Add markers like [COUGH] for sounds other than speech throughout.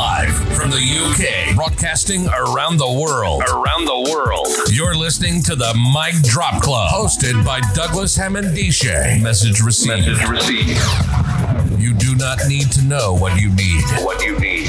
Live from the UK, broadcasting around the world. Around the world. You're listening to the Mic Drop Club, hosted by Douglas Hammond-Dische. Message received. Message received. You do not need to know what you need. What you need.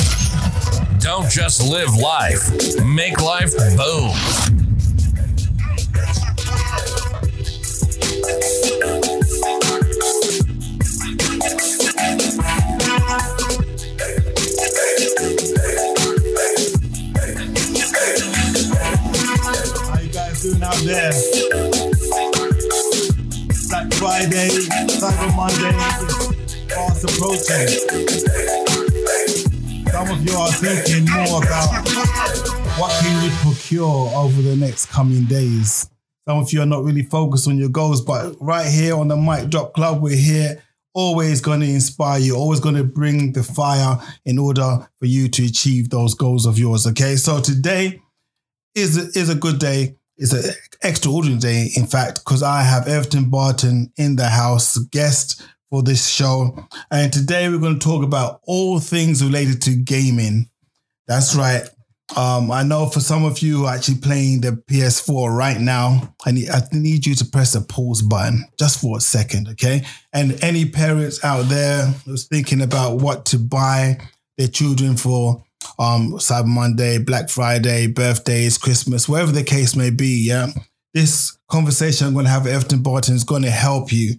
Don't just live life, make life boom. How you guys doing out there? Black Friday, Cyber Monday fast approaching. Some of you are thinking more about what can you procure over the next coming days. Some of you are not really focused on your goals, but right here on the Mic Drop Club, we're here always going to inspire you, always going to bring the fire in order for you to achieve those goals of yours. Okay, so today is a, is a good day. It's an extraordinary day, in fact, because I have Everton Barton in the house, guest for this show. And today we're going to talk about all things related to gaming. That's right. Um, I know for some of you actually playing the PS4 right now, I need, I need you to press the pause button just for a second, okay? And any parents out there who's thinking about what to buy their children for um, Cyber Monday, Black Friday, birthdays, Christmas, whatever the case may be, yeah, this conversation I'm going to have with Everton Barton is going to help you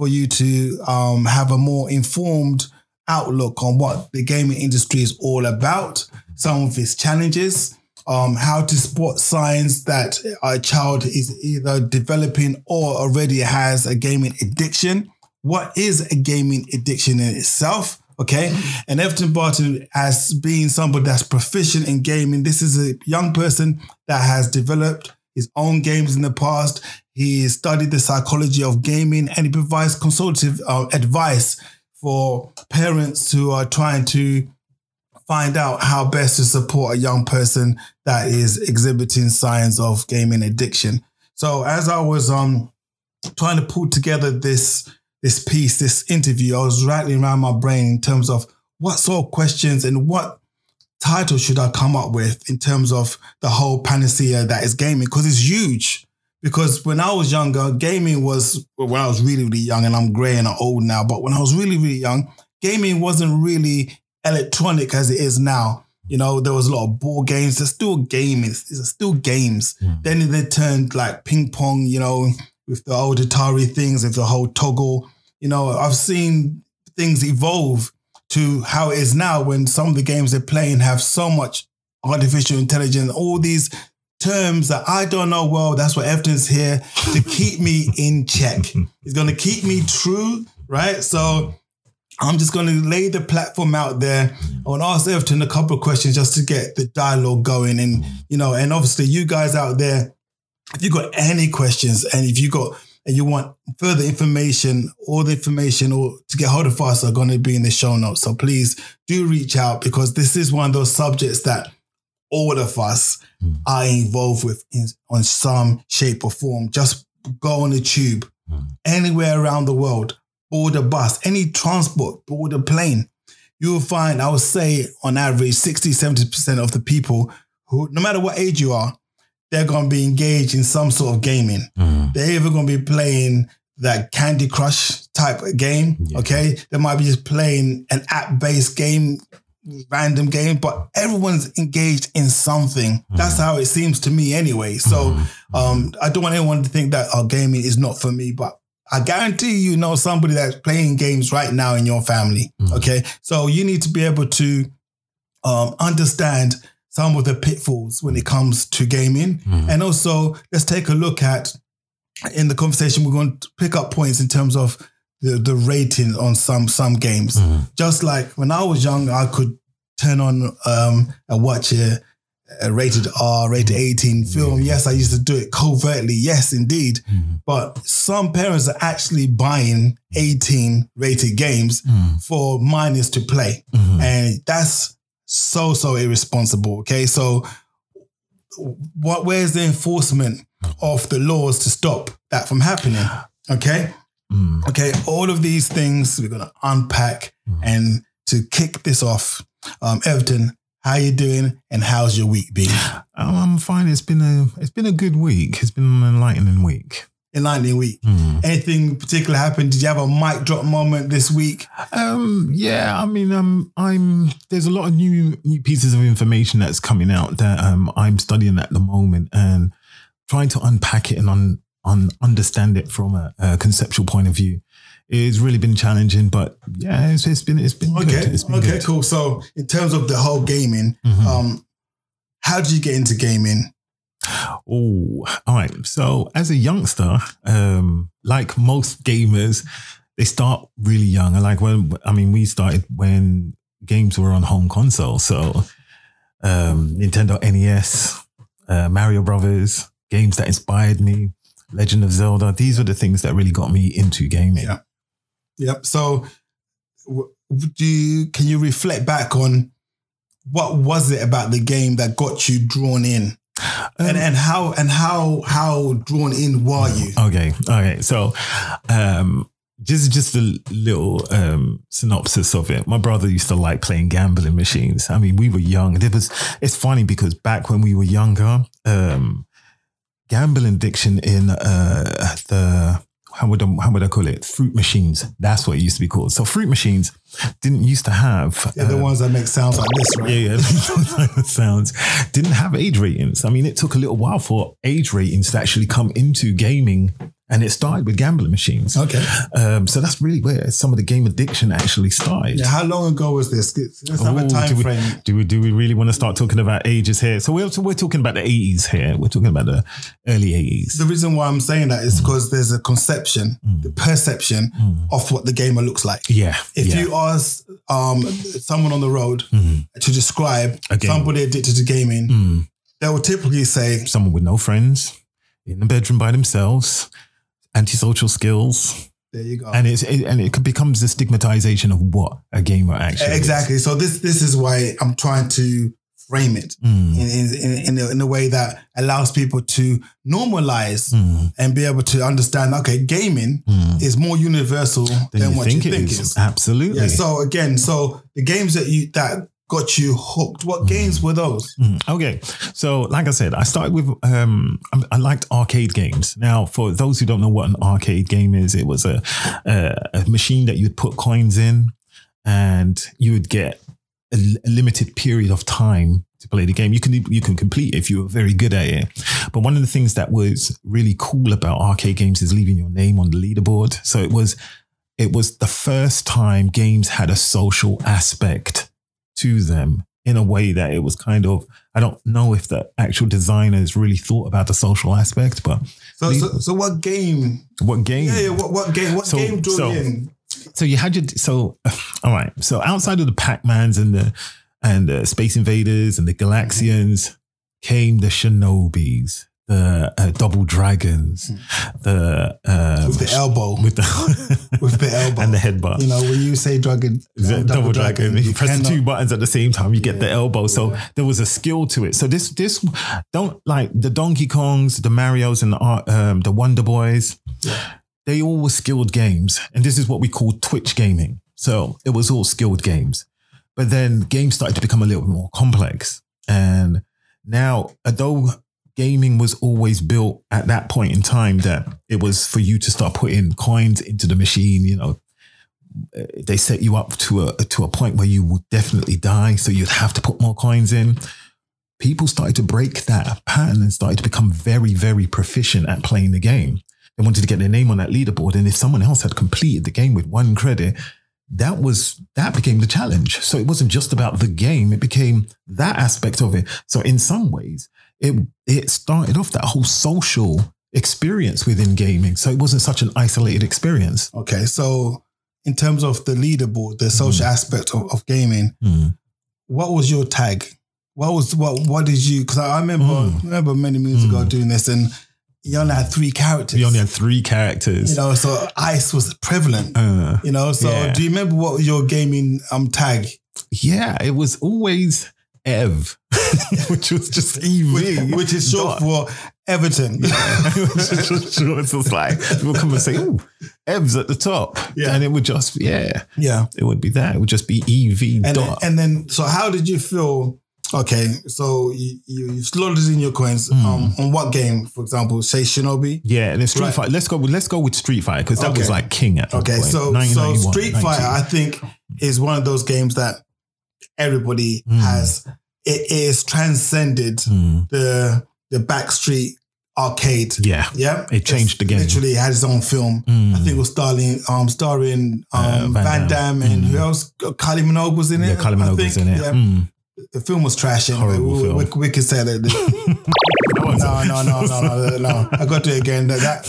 for you to um, have a more informed outlook on what the gaming industry is all about, some of its challenges, um, how to spot signs that a child is either developing or already has a gaming addiction. What is a gaming addiction in itself? Okay. And Everton Barton, as being somebody that's proficient in gaming, this is a young person that has developed his own games in the past. He studied the psychology of gaming and he provides consultative uh, advice for parents who are trying to find out how best to support a young person that is exhibiting signs of gaming addiction. So as I was um trying to pull together this this piece, this interview, I was rattling around my brain in terms of what sort of questions and what title should I come up with in terms of the whole panacea that is gaming because it's huge. Because when I was younger, gaming was when I was really, really young, and I'm grey and I'm old now. But when I was really, really young, gaming wasn't really electronic as it is now. You know, there was a lot of board games. There's still gaming. There's still games. Hmm. Then they turned like ping pong. You know, with the old Atari things, with the whole toggle. You know, I've seen things evolve to how it is now when some of the games they're playing have so much artificial intelligence, all these terms that I don't know well. That's what Everton's here to [LAUGHS] keep me in check. He's going to keep me true, right? So I'm just going to lay the platform out there. I want to ask Everton a couple of questions just to get the dialogue going. And, you know, and obviously you guys out there, if you've got any questions and if you've got and you want further information, all the information or to get hold of us are going to be in the show notes. So please do reach out because this is one of those subjects that all of us hmm. are involved with in, on some shape or form. Just go on the tube hmm. anywhere around the world, board a bus, any transport, board a plane. You will find, I would say, on average, 60, 70% of the people who, no matter what age you are, they're going to be engaged in some sort of gaming. They're either going to be playing that Candy Crush type of game. Okay. They might be just playing an app based game, random game, but everyone's engaged in something. That's how it seems to me anyway. So um, I don't want anyone to think that oh, gaming is not for me, but I guarantee you know somebody that's playing games right now in your family. Okay. So you need to be able to um, understand some of the pitfalls when it comes to gaming. Mm-hmm. And also, let's take a look at in the conversation, we're going to pick up points in terms of the, the rating on some some games. Mm-hmm. Just like when I was young, I could turn on um, and watch a, a rated R, rated mm-hmm. 18 film. Yes, I used to do it covertly. Yes, indeed. But some parents are actually buying 18 rated games for minors to play. And that's so, so irresponsible. Okay. So what where's the enforcement of the laws to stop that from happening? Okay. Okay. All of these things we're gonna unpack and to kick this off. Um, Everton, how you doing and how's your week been? Um, I'm fine. It's been a it's been a good week. It's been an enlightening week. Enlightening week. Anything particular happened? Did you have a mic drop moment this week? Um, yeah, I mean, um, I'm there's a lot of new new pieces of information that's coming out that um I'm studying at the moment and trying to unpack it and un, un, understand it from a, a conceptual point of view. It's really been challenging, but yeah, it's, it's been it's been Okay. good. It's been okay, good. cool. So in terms of the whole gaming, Mhm. um, how did you get into gaming? Oh, all right. So as a youngster, um, like most gamers, they start really young. And like when I mean, we started when games were on home console. So um, Nintendo NES, uh, Mario Brothers, games that inspired me, Legend of Zelda. These were the things that really got me into gaming. Yeah. Yep. So, do you, can you reflect back on what was it about the game that got you drawn in, and and how and how how drawn in were you? Okay, okay. So, um, just just a little um, synopsis of it. My brother used to like playing gambling machines. I mean, we were young. It was. It's funny because back when we were younger, um, gambling addiction in uh, the how would I, how would I call it? Fruit machines. That's what it used to be called. So fruit machines didn't used to have. They're the uh, ones that make sounds like this, right? yeah, yeah. [LAUGHS] sounds didn't have age ratings. I mean, it took a little while for age ratings to actually come into gaming, and it started with gambling machines. Okay. Um, so that's really where some of the game addiction actually started. Yeah, how long ago was this? Let's have a time do we, frame. Do we do we really want to start talking about ages here? So we're so we're talking about the eighties here. We're talking about the early eighties. The reason why I'm saying that Mm. because there's a conception, the perception of what the gamer looks like. Yeah. If yeah. you ask um, someone on the road Mhm. to describe somebody addicted to gaming, Mm. they will typically say, someone with no friends in the bedroom by themselves, antisocial skills. "There you go." and it's it, and it becomes the stigmatization of what a gamer actually is. exactly. So this this is why I'm trying to frame it Mm, in in, in, a, in a way that allows people to normalize mm, and be able to understand. Okay, gaming mm. is more universal Then than you what think you it think is. it is. Absolutely. Yeah. So again, so the games that you that got you hooked. What games were those? Mm, Okay, so like I said, I started with um, I, liked arcade games. Now, for those who don't know what an arcade game is, it was a a, a machine that you'd put coins in, and you would get a limited period of time to play the game. You can you can complete if you were very good at it. But one of the things that was really cool about arcade games is leaving your name on the leaderboard. So it was it was the first time games had a social aspect to them in a way that it was kind of I don't know if the actual designers really thought about the social aspect, but So so, so what game? what game? Yeah, yeah. What what game? What So- game drew so- in? So you had your so [SIGHS] all right. So outside of the Pac-Mans and the and the Space Invaders and the Galaxians came the Shinobis, the uh, Double Dragons, the um, With the elbow. with the [LAUGHS] With the elbow. and the headbutt. You know, when you say dragon, Is it double, dragon. You press the cannot- two buttons at the same time, you get the elbow. So there was a skill to it. So this this don't like the Donkey Kongs, the Mario's, and the uh, um, the Wonder Boys. They all were skilled games, and this is what we call Twitch gaming. So it was all skilled games, but then games started to become a little bit more complex. And now, although gaming was always built at that point in time, that it was for you to start putting coins into the machine, you know, uh, they set you up to a to a point where you would definitely die, so you'd have to put more coins in. People started to break that pattern and started to become very, very proficient at playing the game. They wanted to get their name on that leaderboard, and if someone else had completed the game with one credit, that was that became the challenge. So it wasn't just about the game; it became that aspect of it. So in some ways, it it started off that whole social experience within gaming. So it wasn't such an isolated experience. Okay, so in terms of the leaderboard, the social aspect of, of gaming, Mm. what was your tag? What was what? What did you? Because I remember Mm. remember many moons ago Mm. doing this, and you only had three characters. You only had three characters. you know, so ice was prevalent. Uh, You know, so Yeah. do you remember what your gaming um tag? yeah, it was always Ev, [LAUGHS] which was just [LAUGHS] EV. Which, which is short for Everton. is [LAUGHS] short. It's just like people come and say, "Oh, Ev's at the top," Yeah. and it would just yeah, yeah. it would be that. It would just be EV And then, dot. and then, so how did you feel? Okay, so you, you, you slaughtered in your coins Hmm. um, on what game, for example, say Shinobi? yeah, and then Street Right. Fighter. Let's go. with- Let's go with Street Fighter because that was like king at Okay, so so Street Fighter, 92. I think, is one of those games that everybody Mm. has. It is transcended Mm, the the backstreet arcade. yeah, Yeah, It changed the game. Literally had its own film. Mm. I think it was starring, um, starring um, Uh, Van Van, Damme. Damme and Mm. who else? Kylie Minogue was in it. yeah, Kylie Minogue was in it. Yeah. Mm. The film was trash. Horrible we, film. We, we could say that. [LAUGHS] no, no, no, no, no, no. I got to it again. That, that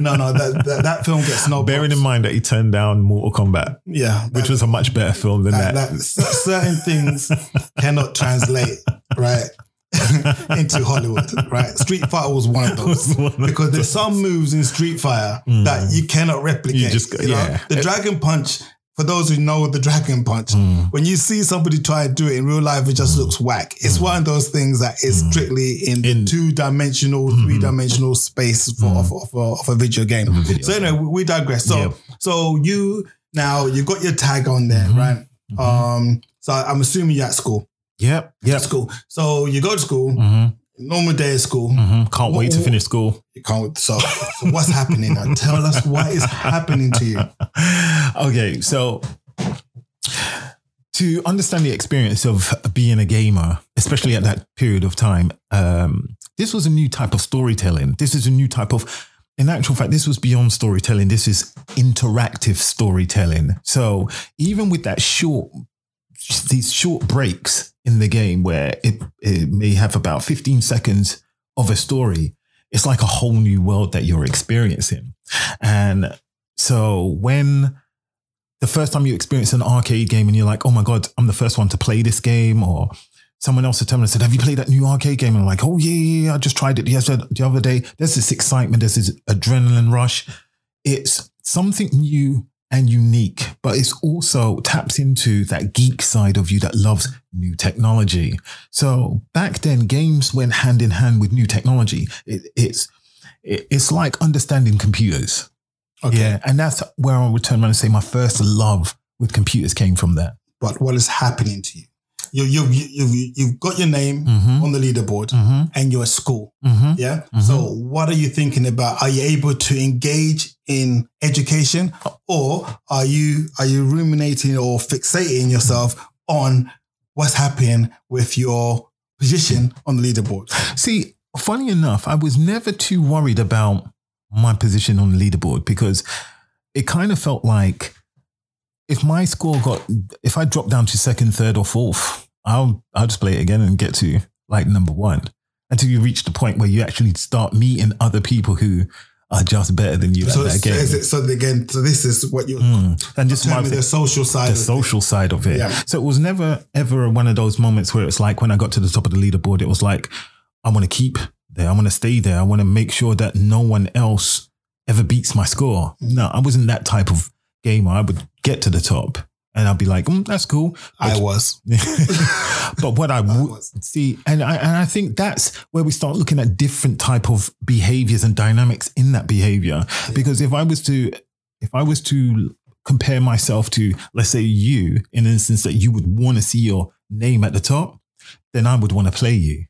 no, no, no. That, that that film gets no. Bearing in mind that he turned down Mortal Kombat, yeah, which was a much better film than that, that. that certain things cannot translate right [LAUGHS] into Hollywood. Right, Street Fighter was one of [LAUGHS] those one of because there's some moves in Street Fighter mm. that you cannot replicate. You just- you know? yeah. the Dragon Punch. For those who know the Dragon Punch, Mm. when you see somebody try to do it in real life, it just looks whack. It's one of those things that is strictly in, In- two dimensional, three dimensional space for of, of, of a video game. A video so anyway, we- we digress. So Yep. so you now you got your tag on there, Mhm. right? Um, so I'm assuming you're at school. Yep, yep. School. So you go to school, hmm normal day at school. hmm Can't wait to finish school. You can't. So, so what's happening now? Tell us what is happening to you. [LAUGHS] okay, so to understand the experience of being a gamer, especially at that period of time, um, this was a new type of storytelling. This is a new type of, in actual fact, this was beyond storytelling. This is interactive storytelling. So even with that short, these short breaks in the game where it, it may have about 15 seconds of a story, it's like a whole new world that you're experiencing. And so when the first time you experience an arcade game and you're like, oh my God, I'm the first one to play this game, or someone else had told me, said, Have you played that new arcade game? And I'm like, Oh, yeah, yeah, yeah, I just tried it yesterday, the other day. There's this excitement, there's this adrenaline rush. It's something new and unique, but it's also taps into that geek side of you that loves new technology. So back then, games went hand in hand with new technology. It, it's it, it's like understanding computers. Okay. Yeah, and that's where I would turn around and say my first love with computers came from that. But what is happening to you? You you you you you've got your name Mm-hmm. on the leaderboard Mm-hmm. and you're at school. Mm-hmm. Yeah. Mhm. So what are you thinking about? Are you able to engage in education, or are you are you ruminating or fixating yourself on what's happening with your position on the leaderboard? See, funny enough, I was never too worried about my position on the leaderboard because it kind of felt like if my score got, if I dropped down to second, third, or fourth, I'll I'll just play it again and get to like number one until you reach the point where you actually start meeting other people who are just better than you So, at that so, game. is it, so again, so this is what you're Mm. And just my me the social side. the it. social side of it. Yeah. So it was never ever one of those moments where it's like when I got to the top of the leaderboard, it was like, I want to keep there. I want to stay there. I want to make sure that no one else ever beats my score. No, I wasn't that type of gamer. I would get to the top and I'll be like, mm, that's cool. I was. [LAUGHS] but what I would was. see, and I, and I think that's where we start looking at different type of behaviors and dynamics in that behavior. Because if I was to, if I was to compare myself to, let's say you, in an instance that you would want to see your name at the top, then I would want to play you.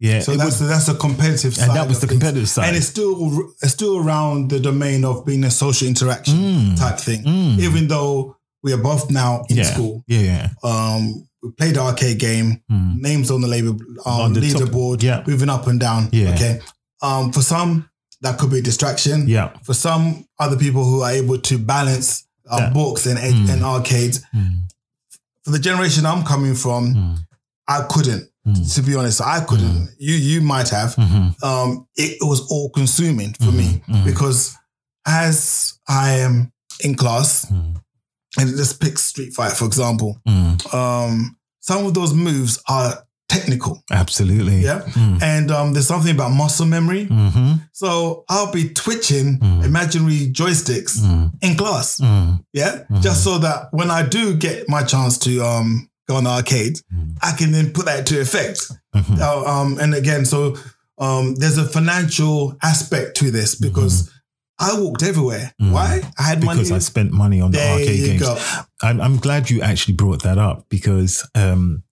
Yeah. So it that's would- that's a competitive side. and that was the things. competitive side. and it's still it's still around the domain of being a social interaction Mm. type thing. Mm. Even though we are both now in yeah. school, Yeah. um, we played the arcade game. Mm. Names on the label um, On the top. leaderboard, Yeah. moving up and down. Yeah. Okay. Um, for some, that could be a distraction. Yeah. For some other people who are able to balance uh, That. books and, Mm. and arcades, Mm. for the generation I'm coming from, Mm. I couldn't. To be honest, I couldn't. You you might have. Um, it, it was all consuming for me because as I am in class, and let's pick Street Fight for example. Um, some of those moves are technical. Absolutely. Yeah. And um, there's something about muscle memory. Mm-hmm. So I'll be twitching Mm. imaginary joysticks in class. Yeah. Just so that when I do get my chance to um, go on the arcade, I can then put that to effect. Uh, um, and again, so um, there's a financial aspect to this because I walked everywhere. Why? I had Because money. Because I spent money on the arcade you games. go. I'm, I'm glad you actually brought that up because um,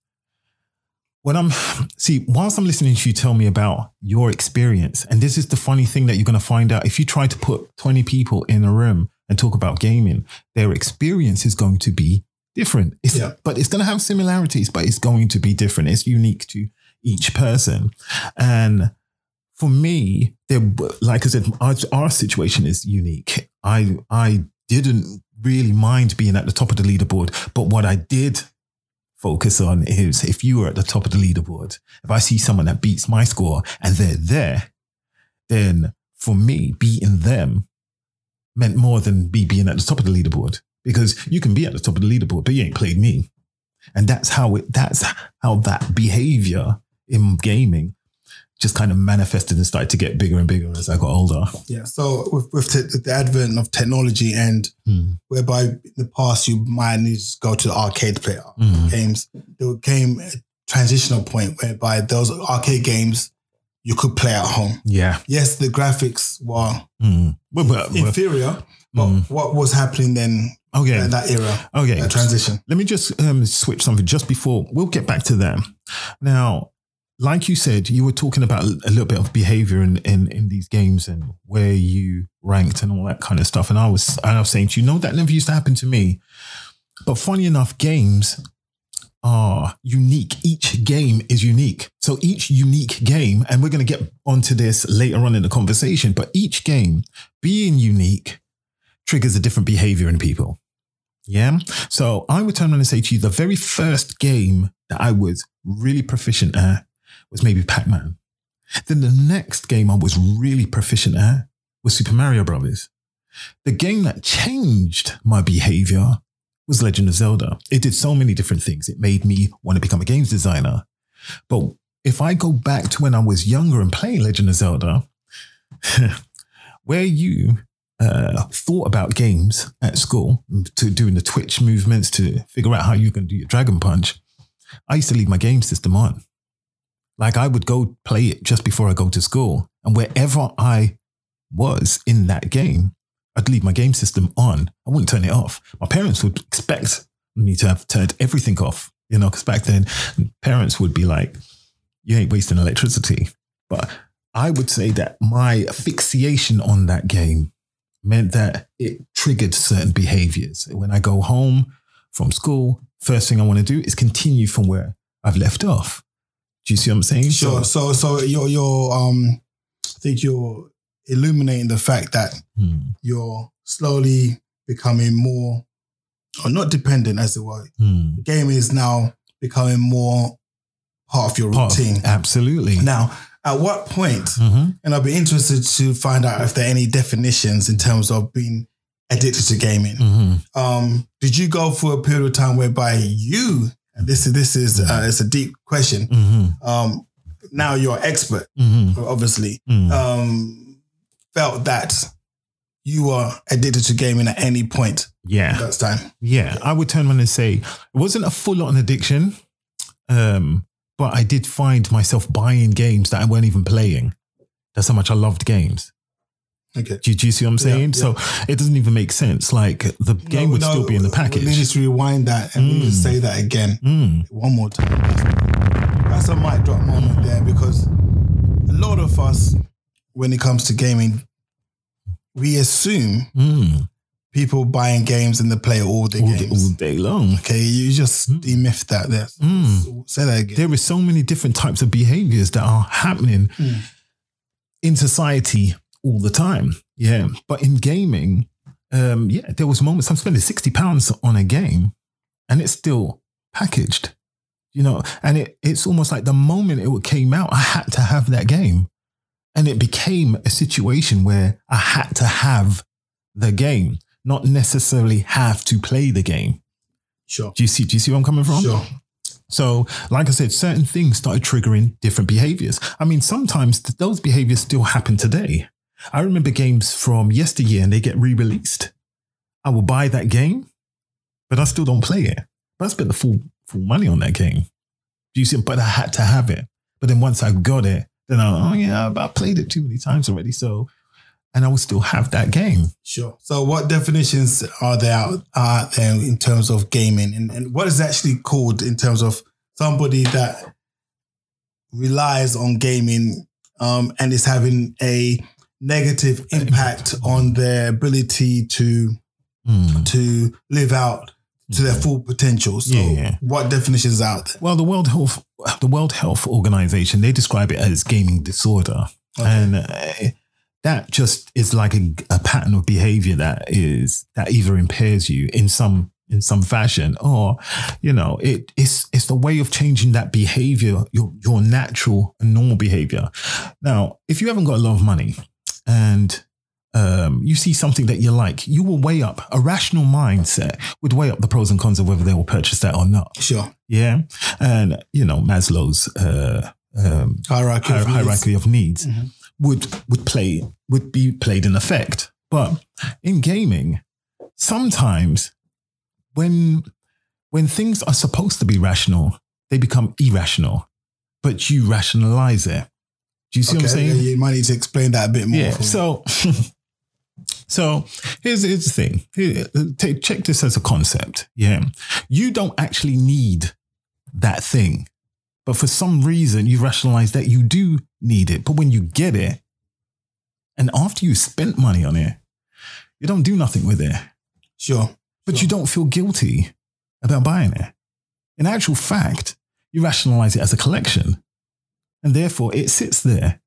when I'm see, whilst I'm listening to you tell me about your experience, and this is the funny thing that you're going to find out if you try to put 20 people in a room and talk about gaming, their experience is going to be different. It's, Yeah. But it's going to have similarities, but it's going to be different. It's unique to each person. And for me, there, like I said, our, our situation is unique. I I didn't really mind being at the top of the leaderboard, but what I did focus on is if you were at the top of the leaderboard, if I see someone that beats my score and they're there, then for me, beating them meant more than me being at the top of the leaderboard because you can be at the top of the leaderboard, but you ain't played me. And that's how it, that's how that behavior in gaming just kind of manifested and started to get bigger and bigger as I got older. Yeah. So with, with te- the advent of technology and Hmm. whereby in the past you might need to go to the arcade to play Hmm. games, there came a transitional point whereby those arcade games you could play at home. Yeah. Yes, the graphics were Mm. Inferior, but Mm. what was happening then okay. in that era, Okay. that transition? Let me just um, switch something just before we'll get back to them. Now, like you said, you were talking about a little bit of behavior in, in, in these games and where you ranked and all that kind of stuff. And I was and I was saying to you, no, that never used to happen to me. But funny enough, games are unique. Each game is unique. So each unique game, and we're going to get onto this later on in the conversation, but each game being unique triggers a different behavior in people. Yeah. So I would turn around and say to you, the very first game that I was really proficient at was maybe Pac Man. Then the next game I was really proficient at was Super Mario Brothers. The game that changed my behavior was Legend of Zelda. It did so many different things. It made me want to become a games designer. But if I go back to when I was younger and playing Legend of Zelda, [LAUGHS] where you uh, thought about games at school, to doing the Twitch movements to figure out how you can do your Dragon Punch, I used to leave my game system on. Like I would go play it just before I go to school, and wherever I was in that game, I'd leave my game system on. I wouldn't turn it off. My parents would expect me to have turned everything off, you know, because back then parents would be like, "You ain't wasting electricity." But I would say that my fixation on that game meant that it triggered certain behaviors. When I go home from school, first thing I want to do is continue from where I've left off. Do you see what I'm saying? Sure. So, so you're, you're, um, I think you're illuminating the fact that Hmm, you're slowly becoming more, or not dependent, as it were. hmm. The game is now becoming more part of your Part of- routine. absolutely. Now, at what point, Mhm. and I'll be interested to find out if there are any definitions in terms of being addicted to gaming. Mhm. Um, did you go for a period of time whereby you, and this is this is uh, it's a deep question. Mhm. Um, now you're an expert, Mhm. obviously. Mhm. Um, felt that you were addicted to gaming at any point yeah. at that time. Yeah, I would turn around and say it wasn't a full on addiction, um, but I did find myself buying games that I weren't even playing. That's how much I loved games. Okay. Do, you- do you see what I'm saying? Yeah, So it doesn't even make sense. Like the game No, would no, still be in the package. Let me just rewind that and let me just Mm. say that again Mm, one more time. That's a mic drop moment there because a lot of us, when it comes to gaming, we assume mm. people buying games and they play all day, games. all day long. Okay, you just demyth that there. Mm. Say that again. There are so many different types of behaviors that are happening Mm. in society all the time. Yeah. But in gaming, um, yeah, there was moments I'm spending 60 pounds on a game and it's still packaged. You know, and it, it's almost like the moment it came out, I had to have that game. And it became a situation where I had to have the game, not necessarily have to play the game. Sure. Do you see? Do you see where I'm coming from? Sure. So, like I said, certain things started triggering different behaviors. I mean, sometimes those behaviors still happen today. I remember games from yesteryear and they get re released. I will buy that game, but I still don't play it. But I spent the full, full money on that game. Do you see? But I had to have it. But then once I got it, then I, oh yeah, I played it too many times already. So, and I will still have that game. Sure. So, what definitions are there out, there in terms of gaming, and, and what is actually called in terms of somebody that relies on gaming um, and is having a negative impact on their ability to Hmm. to live out to their full potential. So, Yeah. what definitions out there? Well, the World Health, the World Health Organization, they describe it as gaming disorder, Okay. and uh, that just is like a, a pattern of behavior that is that either impairs you in some in some fashion, or you know, it, it's it's the way of changing that behavior, your your natural and normal behavior. Now, if you haven't got a lot of money and um, you see something that you like, you will weigh up a rational mindset would weigh up the pros and cons of whether they will purchase that or not. Sure. Yeah. And, you know, Maslow's uh, um, Hierarchy. hier- of needs. hierarchy of needs Mhm. would would play would be played in effect. But in gaming, sometimes when when things are supposed to be rational, they become irrational. But you rationalize it. Do you see what I'm Okay, saying? You might need to explain that a bit more. Yeah. So, [LAUGHS] so here's, here's the thing. Here, take, check this as a concept. Yeah. You don't actually need that thing, but for some reason you rationalize that you do need it. But when you get it, and after you spent money on it, you don't do nothing with it, sure. but Sure. you don't feel guilty about buying it. In actual fact, you rationalize it as a collection, and therefore it sits there.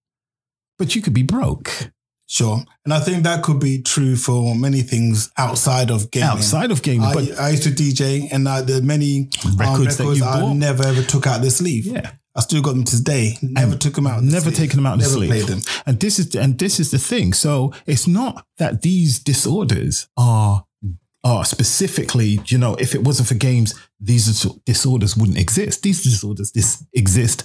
But you could be broke. Sure. And I think that could be true for many things outside of gaming. outside of gaming. I, but I used to DJ and uh, the many um, Records records, that you I bought? never ever took out the sleeve. yeah, I still got them today. Never took them out. never sleeve. taken them out of the Never sleeve. played them. And this is and this is the thing. So it's not that these disorders are are specifically, you know, if it wasn't for games, these disorders wouldn't exist. These disorders dis- exist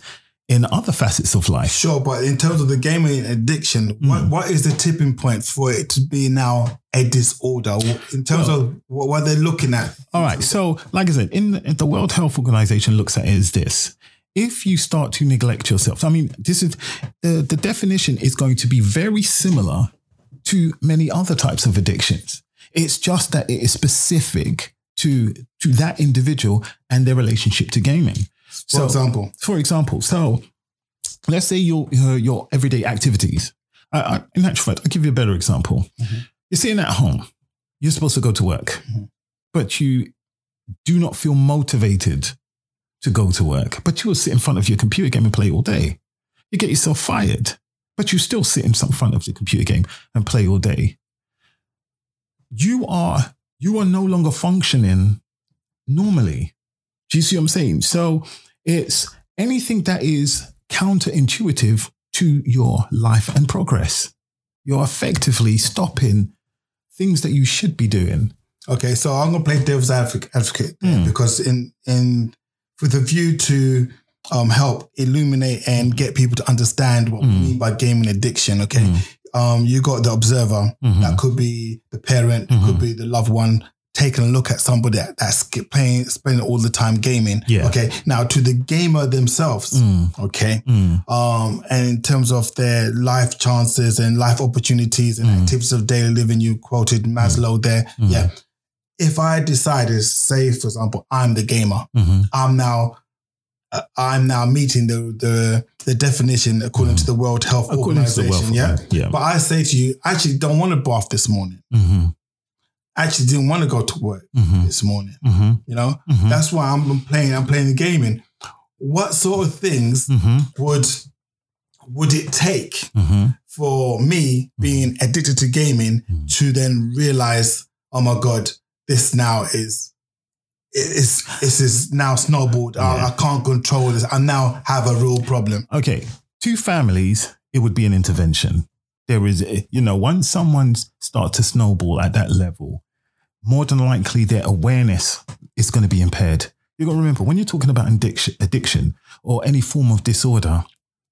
in other facets of life. Sure, but in terms of the gaming addiction, Hmm. what, what is the tipping point for it to be now a disorder? In terms Well- of what, what they're looking at. All right. So, like I said, in, in the World Health Organization looks at it as this. If you start to neglect yourself, I mean, this is the, the definition is going to be very similar to many other types of addictions. It's just that it is specific to to that individual and their relationship to gaming. For So, example, for example, so let's say your your, your everyday activities. I, I, in actual fact, I'll give you a better example. Mhm. You're sitting at home. You're supposed to go to work, Mhm. but you do not feel motivated to go to work. But you will sit in front of your computer game and play all day. You get yourself fired, but you still sit in some front of the computer game and play all day. You are you are no longer functioning normally. Do you see what I'm saying? So it's anything that is counterintuitive to your life and progress. You're effectively stopping things that you should be doing. okay, so I'm gonna play devil's advocate, Hmm. because in in with a view to um, help illuminate and get people to understand what we Hmm. mean by gaming addiction. Okay, um, you got the observer. Mhm. That could be the parent, Mhm. could be the loved one taking a look at somebody that, that's playing, spending all the time gaming. Yeah. Okay. Now to the gamer themselves. Mm, Okay. mm, Um, and in terms of their life chances and life opportunities and Mm. activities of daily living, you quoted Maslow there. Mm. Yeah. If I decided, say for example, I'm the gamer, mhm, I'm now uh, I'm now meeting the the the definition according to the World Health Mm. According to the Organization. wealth, yeah. yeah. But I say to you, I actually don't want to bath this morning. mhm, I actually didn't want to go to work mhm, this morning. mhm, You know, mhm, that's why I'm playing. I'm playing the gaming. What sort of things mhm, would would it take mhm, for me being addicted to gaming to then realize, oh my god, this now is it's it's is now snowballed. I, I can't control this. I now have a real problem. Okay, two families, it would be an intervention. There is, eh, you know, once someone starts to snowball at that level, more than likely their awareness is going to be impaired. You've got to remember when you're talking about addiction, addiction or any form of disorder,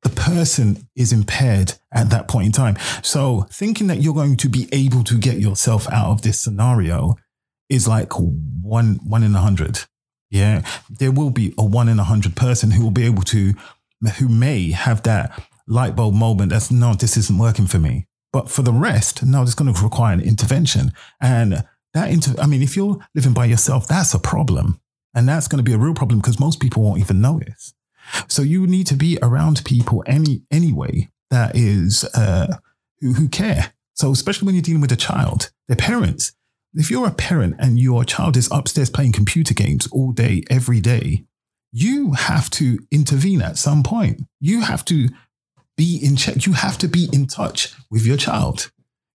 the person is impaired at that point in time. So thinking that you're going to be able to get yourself out of this scenario is like one one in a hundred. Yeah, there will be a one in a hundred person who will be able to, who may have that light bulb moment. That's no, this isn't working for me. But for the rest, no, it's going to require an intervention. And that inter, I mean, if you're living by yourself, that's a problem, and that's going to be a real problem because most people won't even notice. So you need to be around people any anyway that is uh, who who care. So especially when you're dealing with a child, their parents. If you're a parent and your child is upstairs playing computer games all day, every day, you have to intervene at some point. You have to be in check. You have to be in touch with your child.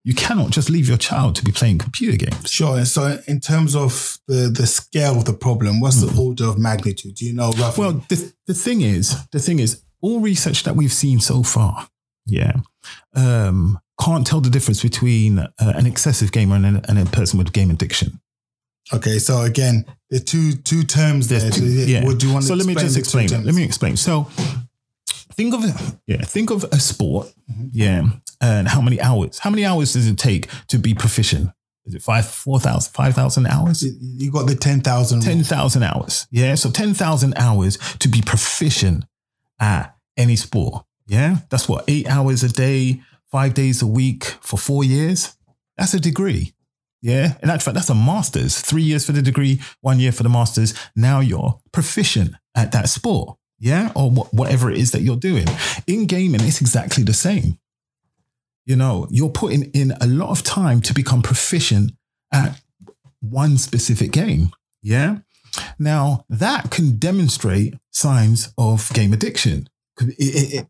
You cannot just leave your child to be playing computer games. Sure. And so, in terms of the the scale of the problem, what's the order of magnitude? Do you know roughly? Well, the, the thing is, the thing is, all research that we've seen so far, yeah, um, can't tell the difference between uh, an excessive gamer and, a- and a person with game addiction. okay. So again, the two two terms there. Two- yeah. Would you want so let me just explain. Let me explain. So think of yeah, think of a sport, yeah, and how many hours? How many hours does it take to be proficient? Is it five, four thousand, five thousand hours? You got the ten thousand. 10,000 hours. Yeah. So 10,000 hours to be proficient at any sport. Yeah. That's what, eight hours a day, five days a week for four years. That's a degree. Yeah. In actual fact, that's a master's. Three years for the degree, one year for the master's. Now you're proficient at that sport. Yeah. Or wh- whatever it is that you're doing. In gaming, it's exactly the same. You know, you're putting in a lot of time to become proficient at one specific game. Yeah. Now that can demonstrate signs of game addiction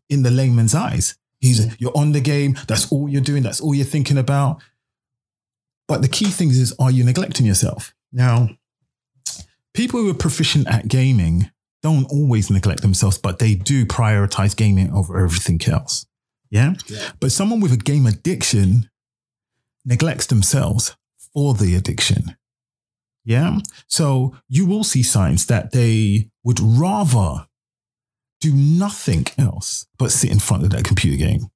in the layman's eyes. He's you're on the game. That's all you're doing. That's all you're thinking about. But the key thing is, are you neglecting yourself? Now, people who are proficient at gaming don't always neglect themselves, but they do prioritize gaming over everything else. Yeah. Yeah. But someone with a game addiction neglects themselves for the addiction. Yeah. So you will see signs that they would rather do nothing else but sit in front of that computer game.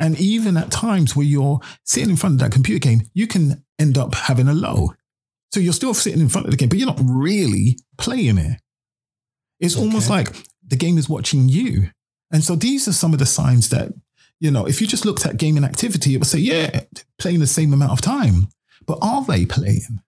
And even at times where you're sitting in front of that computer game, you can end up having a low. So you're still sitting in front of the game, but you're not really playing it. It's almost like the game is watching you. And so these are some of the signs that, you know, if you just looked at gaming activity, it would say, yeah, playing the same amount of time. But are they playing?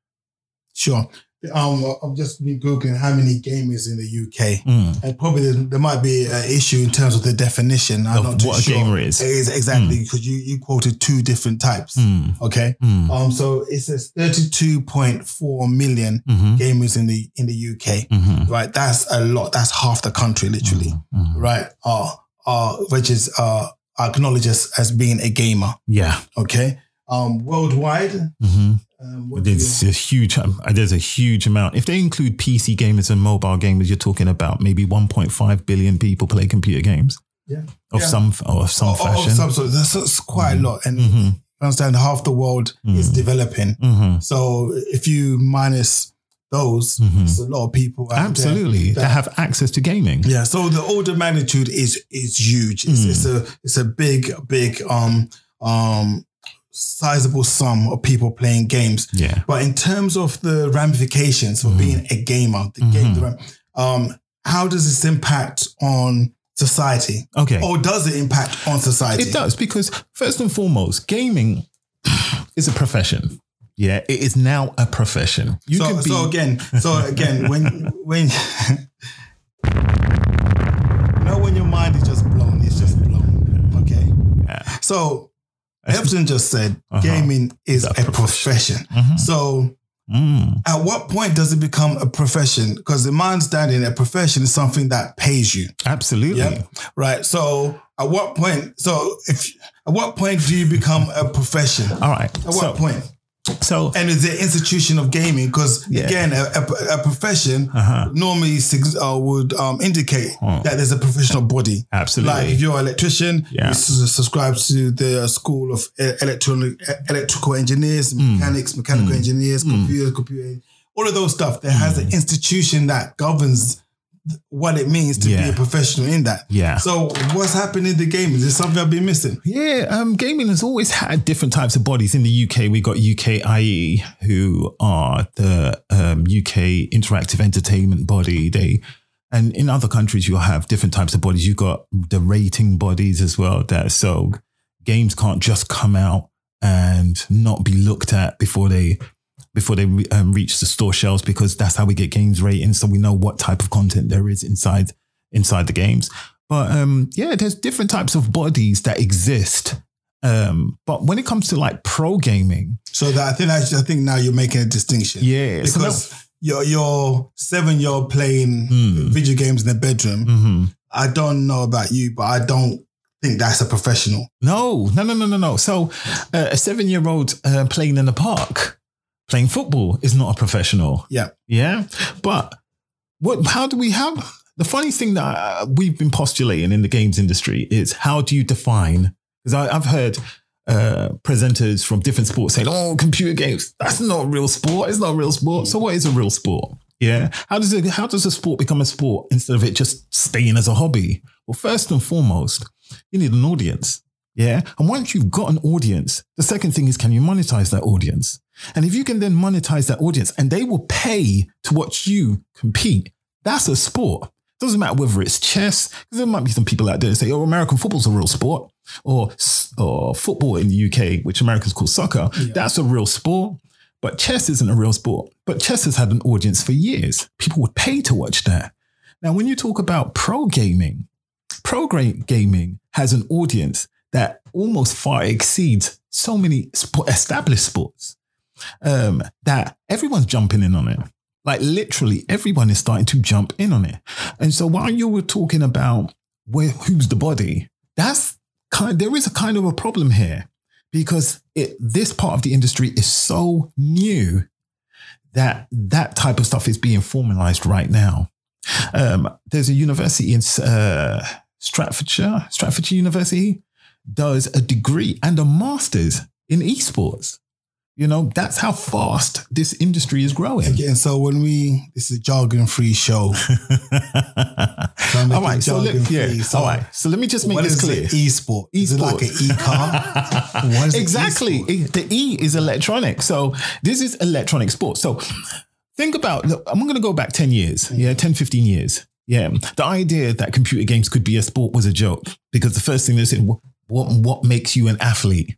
Sure. Um, I've just been googling how many gamers in the UK, Mm. and probably there, there might be an issue in terms of the definition. I'm Of not too what a gamer is. Is exactly because you you quoted two different types. Mm. Okay. Mm. Um, so it says 32.4 million Mhm. gamers in the in the UK. Mhm. Right, that's a lot. That's half the country, literally. Mhm. Right, are are which is uh acknowledged as, as being a gamer. Yeah. Okay. Um, worldwide, hmm um, what do you- There's a huge. um, There's a huge amount. If they include PC gamers and mobile gamers, you're talking about maybe 1.5 billion people play computer games yeah, of Yeah. some of some Of- of fashion. some sort. That's, that's quite a lot, and hmm you understand half the world is Mhm. developing. hmm So if you minus those, it's a lot of people. out there Absolutely, that- they have access to gaming. Yeah, so the order magnitude is is huge. It's, Mm. it's a it's a big big um um sizable sum of people playing games. Yeah. But in terms of the ramifications for Mhm. being a gamer, the game, the ram- um, how does this impact on society, Okay. or does it impact on society? It does because first and foremost, gaming [SIGHS] is a profession. Yeah, it is now a profession. You so, can be so again, so [LAUGHS] again, when when [LAUGHS] you know when your mind is just blown, it's just blown. Okay. Yeah. So Everton just said Uh-huh. gaming is a, a profession. Mhm. So Mm. at what point does it become a profession? Because in my understanding, a profession is something that pays you. Absolutely. Right. So at what point? So if at what point do you become a profession? All right. At what so, point? So And is the institution of gaming? Because Yeah. again, a, a, a profession Uh-huh. normally uh, would um, indicate that there's a professional body. Absolutely. Like if you're an electrician, Yeah. you subscribe to the school of electronic electrical engineers, Hmm. mechanics, mechanical engineers, computers, computer, all of those stuff. There has Hmm. an institution that governs what it means to be a professional in that. Yeah. So what's happening in the game? Is there something I've been missing? Yeah, um, gaming has always had different types of bodies. In the UK, we got UKIE, who are the um, UK interactive entertainment body. They and in other countries, you'll have different types of bodies. You've got the rating bodies as well. That so games can't just come out and not be looked at before they before they re- um, reach the store shelves because that's how we get games ratings. So we know what type of content there is inside inside the games. But um, yeah, there's different types of bodies that exist. Um, but when it comes to like pro gaming, So that I think I think now you're making a distinction. yeah, so because you're you're seven year old playing Hmm. video games in the bedroom. Mhm. I don't know about you, but I don't think that's a professional. no, no, no, no, no, no. So uh, a seven year old uh, playing in the park, playing football is not a professional. Yeah. Yeah, but what? How do we have? The funny thing that uh, we've been postulating in the games industry is how do you define? Because I've heard uh, presenters from different sports saying, "Oh, computer games, that's not real sport. It's not real sport." So, what is a real sport? Yeah, how does it? How does a sport become a sport instead of it just staying as a hobby? Well, first and foremost, you need an audience. Yeah. And once you've got an audience, the second thing is can you monetize that audience? And if you can then monetize that audience and they will pay to watch you compete, that's a sport. Doesn't matter whether it's chess, because there might be some people out there that say, oh, American football's a real sport, or, or football in the UK, which Americans call soccer, that's a real sport. But chess isn't a real sport. But chess has had an audience for years. People would pay to watch that. Now, when you talk about pro gaming, pro gaming has an audience that almost far exceeds so many sp- established sports um, that everyone's jumping in on it. Like literally, everyone is starting to jump in on it. And so while you were talking about where who's the body, that's kind. There is a kind of a problem here because it, this part of the industry is so new that that type of stuff is being formalized right now. Um, there's a university in uh, Staffordshire, Staffordshire University, does a degree and a master's in esports. You know, that's how fast this industry is growing. Again, so when we this is a jargon free show. [LAUGHS] All right, so let, yeah, so all right. So let me just make What this is clear. e-sport? Is it like an? [LAUGHS] What is exactly. e-sport? E- The E is electronic. So this is electronic sports. So think about, I'm going to go back 10 years. Mm. Yeah, 10, 15 years. Yeah. The idea that computer games could be a sport was a joke because the first thing they said, what, what, makes you an athlete?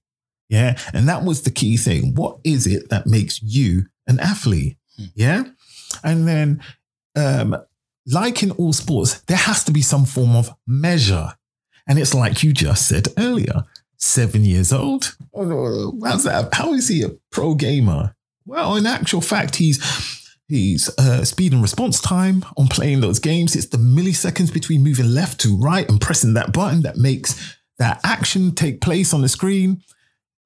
Yeah. And that was the key thing. What is it that makes you an athlete? Yeah. And then, um, like in all sports, there has to be some form of measure. And it's like you just said earlier seven years old. How's that? How is he a pro gamer? Well, in actual fact, he's he's uh, speed and response time on playing those games. It's the milliseconds between moving left to right and pressing that button that makes that action take place on the screen.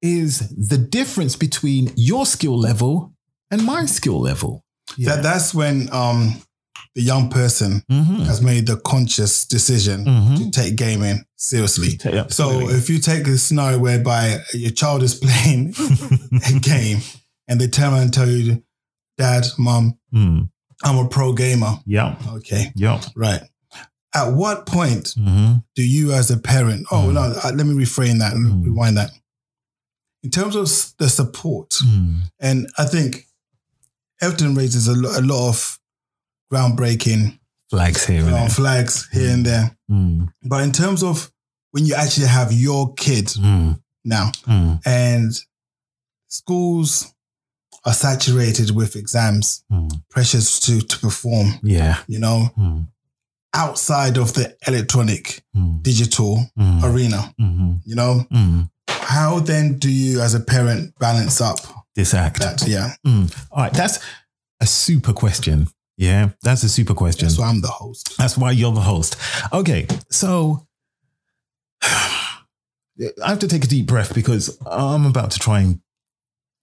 Is the difference between your skill level and my skill level? That, that's when um, the young person Mm-hmm. has made the conscious decision Mhm. to take gaming seriously. Ta- yeah, So if you take a scenario whereby your child is [LAUGHS] playing a [LAUGHS] game and they turn around and tell you, Dad, Mom, Mm. I'm a pro gamer. Yeah. Okay, Yeah. right. At what point Mm-hmm. do you, as a parent, oh Mm. no, uh, let me refrain that, Mm. rewind that. In terms of the support, Mm. and I think Everton raises a, lo- a lot of groundbreaking Flags here, uh, innit? flags here and there. Mm. But in terms of when you actually have your kid Mm. now, Mm. and schools are saturated with exams, Mm. pressures to to perform, Yeah. you know, Mm. Outside of the electronic Mm. digital Mm. arena, Mhm. you know, Mm. how then do you as a parent balance up This act. that? Yeah, Mm. All right, that's a super question. Yeah, that's a super question. that's why I'm the host. That's why you're the host. Okay, so [SIGHS] I have to take a deep breath because I'm about to try and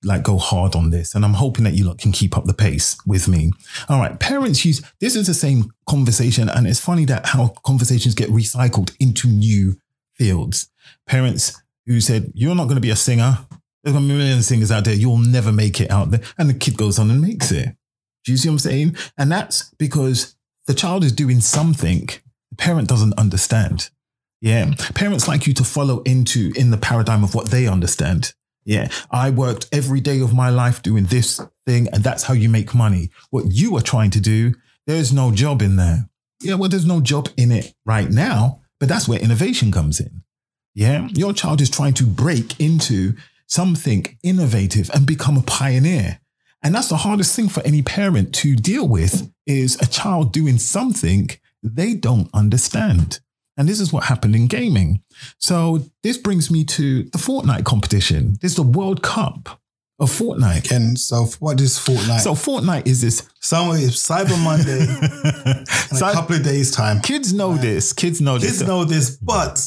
like go hard on this, and I'm hoping that you can keep up the pace with me. All right, parents use this is the same conversation, and it's funny that how conversations get recycled into new fields. Parents who said, "You're not going to be a singer. There's a million singers out there. You'll never make it out there," and the kid goes on and makes it. Do you see what I'm saying? And that's because the child is doing something the parent doesn't understand. Yeah. Parents like you to follow into in the paradigm of what they understand. Yeah. I worked every day of my life doing this thing, and that's how you make money. What you are trying to do, there's no job in there. Yeah. Well, there's no job in it right now, but that's where innovation comes in. Yeah. Your child is trying to break into something innovative and become a pioneer. And that's the hardest thing for any parent to deal with is a child doing something they don't understand. And this is what happened in gaming. So this brings me to the Fortnite competition. This is the World Cup of Fortnite. And so what is Fortnite? So Fortnite is this. Somewhere it's Cyber Monday [LAUGHS] in So a couple of days' time. kids know this. Kids know Kids this. Kids know this, but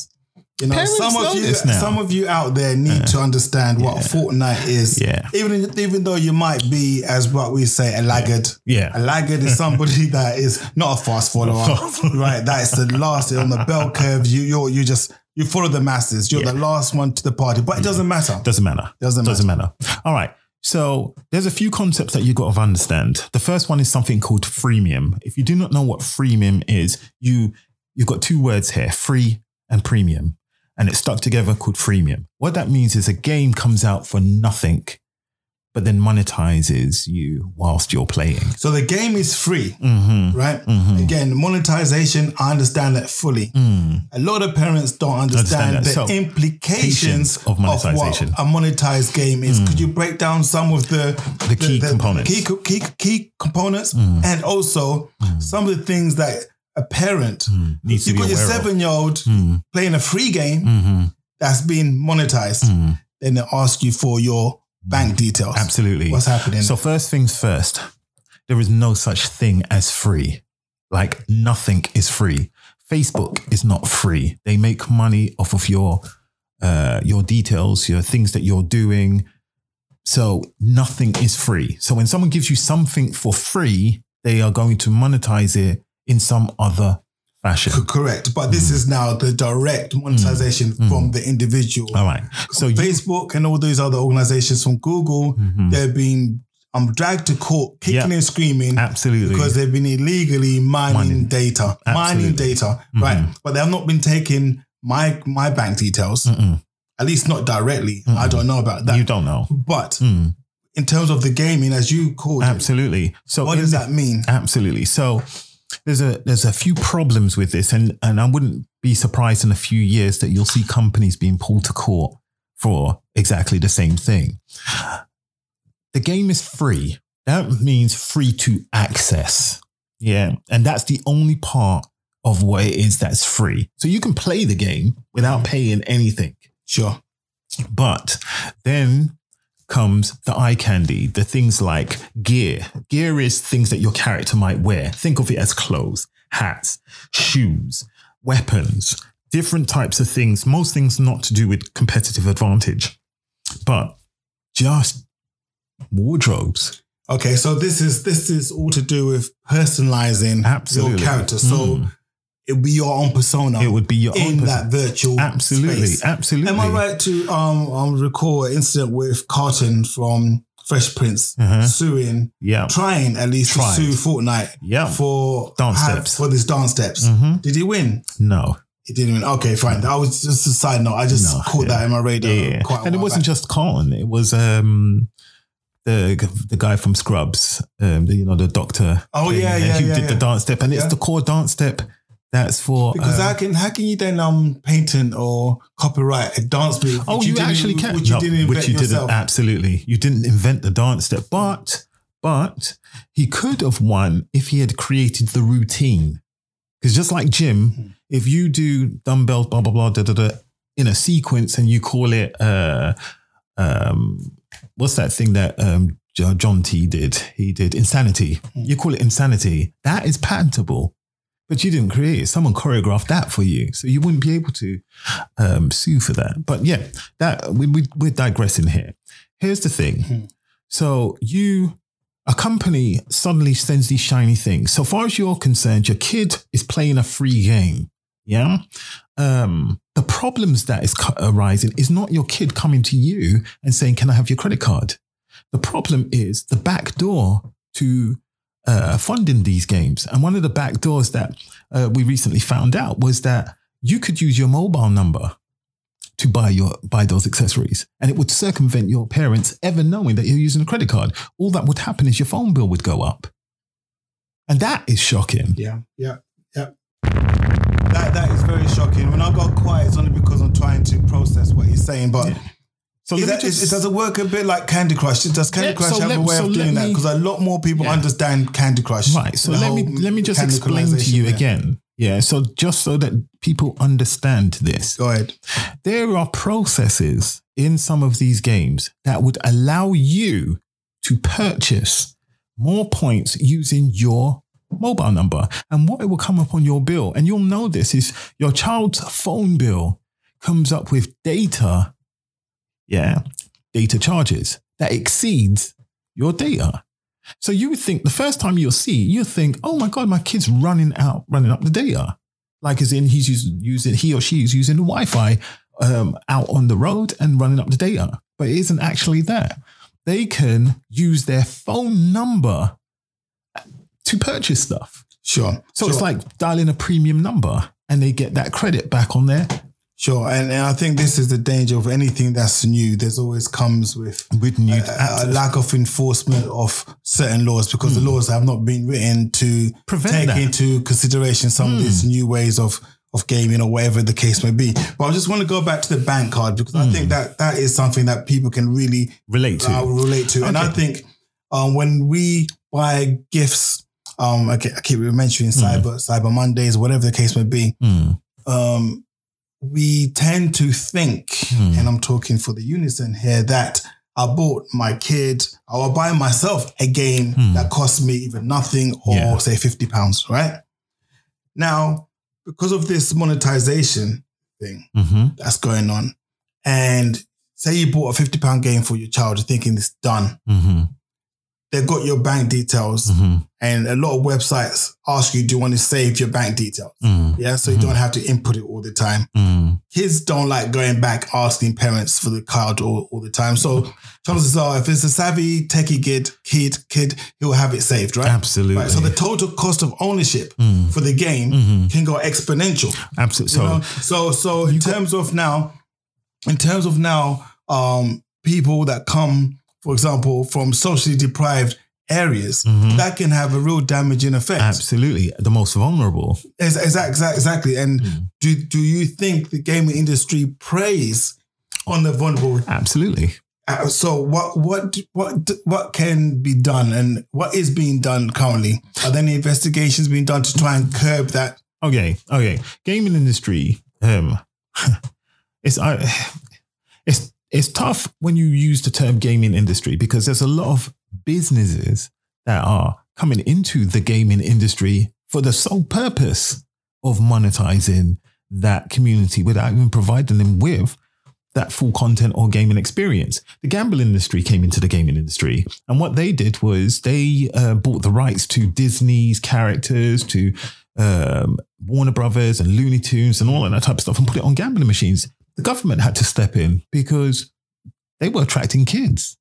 you know, Parents some of you, some of you out there need to understand what Fortnite is. Yeah. Even even though you might be, as what we say, a laggard. Yeah. A laggard is somebody [LAUGHS] that is not a fast follower, right? That is the last on the bell [LAUGHS] curve. You you you just you follow the masses. You're Yeah. the last one to the party, but it doesn't matter. Doesn't matter. Doesn't Doesn't matter. All right. So there's a few concepts that you've got to understand. The first one is something called freemium. If you do not know what freemium is, you you've got two words here: free and premium, and it's stuck together called freemium. What that means is a game comes out for nothing, but then monetizes you whilst you're playing. So the game is free, Mm-hmm. right? Again, monetization, I understand that fully. A lot of parents don't understand, Mm. Understand the So, implications of monetization. what a monetized game is. Could you break down some of the The key components. key, key, key components, and also some of the things that a parent Needs to you be got your seven year old Mm. playing a free game Mm-hmm. that's been monetized, Mm. then they ask you for your bank details. Absolutely. What's happening? So first things first, there is no such thing as free. Like nothing is free. Facebook is not free. They make money off of your uh, your details, your things that you're doing. So nothing is free. So when someone gives you something for free, they are going to monetize it in some other fashion. Correct. But Mm. this is now the direct monetization from the individual. All right. So you, Facebook and all those other organizations from Google, Mhm. they've been um, dragged to court, kicking Yeah. and screaming absolutely because they've been illegally mining Mining. data, mining Absolutely. data, Mhm. right? But they have not been taking my my bank details, Mm-mm. at least not directly. I Mm-mm. don't know about that. you don't know. but Mm, in terms of the gaming, as you called it, absolutely. So what does the- that mean? Absolutely. So there's a there's a few problems with this, and and I wouldn't be surprised in a few years that you'll see companies being pulled to court for exactly the same thing. The game is free. That means free to access. Yeah, and that's the only part of what it is that's free. So you can play the game without paying anything. Sure. But then comes the eye candy, the things like gear. Gear is things that your character might wear. Think of it as clothes, hats, shoes, weapons, different types of things. Most things not to do with competitive advantage, but just wardrobes. Okay, so this is this is all to do with personalizing Absolutely. your character. So Mm. It would be your own persona It would be your own in own that virtual Absolutely, space. absolutely. Am I right to um, um recall an incident with Carlton from Fresh Prince Uh-huh. suing, Yeah. trying at least Tried. to sue Fortnite Yeah. for Dance steps. for this dance steps. Mhm. Did he win? No. He didn't win. Okay, fine. That was just a side note. I just No, caught yeah. that in my radar. Yeah, Quite a and it wasn't back. just Carlton. It was um, the the guy from Scrubs, um, the, you know, the doctor. Oh, yeah, yeah, Who yeah, did the dance step, and Yeah. it's the core dance step. That's for because um, how can how can you then um patent or copyright a dance move? Oh, which you, actually can. which you No, didn't invent which you yourself. didn't. Absolutely, you didn't invent the dance step, but but he could have won if he had created the routine. Because just like Jim, Hmm. if you do dumbbells, blah blah blah, da da da, in a sequence, and you call it, uh, um, what's that thing that um, Shaun T did? He did insanity. Hmm. You call it insanity. That is patentable. But you didn't create it. Someone choreographed that for you. So you wouldn't be able to um, sue for that. But yeah, that we, we, we're digressing here. here's the thing. So you, a company suddenly sends these shiny things. So far as you're concerned, your kid is playing a free game. Yeah. Um, the problems that is arising is not your kid coming to you and saying, "Can I have your credit card?" The problem is the back door to uh, funding these games. And one of the back doors that uh, we recently found out was that you could use your mobile number to buy your buy those accessories, and it would circumvent your parents ever knowing that you're using a credit card. All that would happen is your phone bill would go up, and that is shocking. Yeah, yeah, yeah. That that is very shocking. When I got quiet, it's only because I'm trying to process what he's saying. But So is that, just- it does it work a bit like Candy Crush? Does Candy Yeah, Crush so have a way so of let doing that? Because a lot more people Yeah. understand Candy Crush. Right. So let me let me just explain to you there. again. Yeah. So just so that people understand this, Go ahead. there are processes in some of these games that would allow you to purchase more points using your mobile number. And what it will come up on your bill, and you'll know this, is your child's phone bill comes up with data, yeah, data charges that exceeds your data. So you would think the first time you'll see, you think, oh my God, my kid's running out, running up the data. Like as in he's using, using he or she is using the Wi-Fi um, out on the road and running up the data. But it isn't actually that. They can use their phone number to purchase stuff. Sure. So sure. it's like dialing a premium number and they get that credit back on there Sure, and, and I think this is the danger of anything that's new. There's always comes with with new a, a lack of enforcement of certain laws because the laws have not been written to Hmm. Prevent take that. Hmm. into consideration some of these new ways of of gaming or whatever the case may be. But I just want to go back to the bank card because I Hmm. think that that is something that people can really relate to. uh, relate to. And I think um, when we buy gifts, um, I keep, mentioning Hmm. Cyber Cyber Mondays, whatever the case may be, Mm. um, we tend to think, Hmm. and I'm talking for the unison here, that I bought my kid, I will buy myself a game Hmm. that costs me even nothing or Yeah. say 50 pounds, right? Now, because of this monetization thing hmm that's going on, and say you bought a 50 pound game for your child, you're thinking it's done. hmm They've got your bank details, hmm and a lot of websites ask you, do you want to save your bank details? mm Yeah, so you Mhm. don't have to input it all the time mm kids don't like going back asking parents for the card all, all the time. So chances are, if it's a savvy techie kid, kid, kid, he'll have it saved, right? Absolutely. Right. So the total cost of ownership Mm. for the game Mhm. can go exponential. Absolutely. You So, know? so so in terms of now, in terms of now, um, people that come, for example, from socially deprived areas, Mhm. that can have a real damaging effect. absolutely, the most vulnerable. Exactly, exactly. And Mm. do do you think the gaming industry preys on the vulnerable? Absolutely. Uh, so what what what what can be done, and what is being done currently? Are there any investigations being done to try and curb that? Okay. Okay. Gaming industry. Um, [LAUGHS] it's I, [SIGHS] it's it's tough when you use the term gaming industry because there's a lot of businesses that are coming into the gaming industry for the sole purpose of monetizing that community without even providing them with that full content or gaming experience. The gambling industry came into the gaming industry, and what they did was they uh, bought the rights to Disney's characters, to um, Warner Brothers and Looney Tunes and all that type of stuff, and put it on gambling machines. The government had to step in because they were attracting kids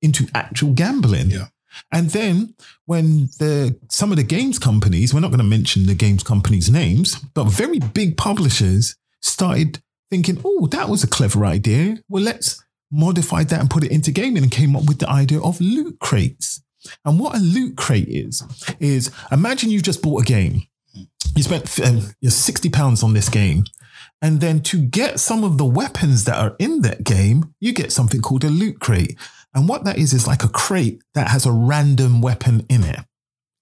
into actual gambling. Yeah. And then when the some of the games companies, we're not going to mention the games companies' names, but very big publishers started thinking, oh, that was a clever idea. Well, let's modify that and put it into gaming and came up with the idea of loot crates. And what a loot crate is, is imagine you've just bought a game. You spent um, 60 pounds on this game. And then to get some of the weapons that are in that game, you get something called a loot crate. And what that is, is like a crate that has a random weapon in it.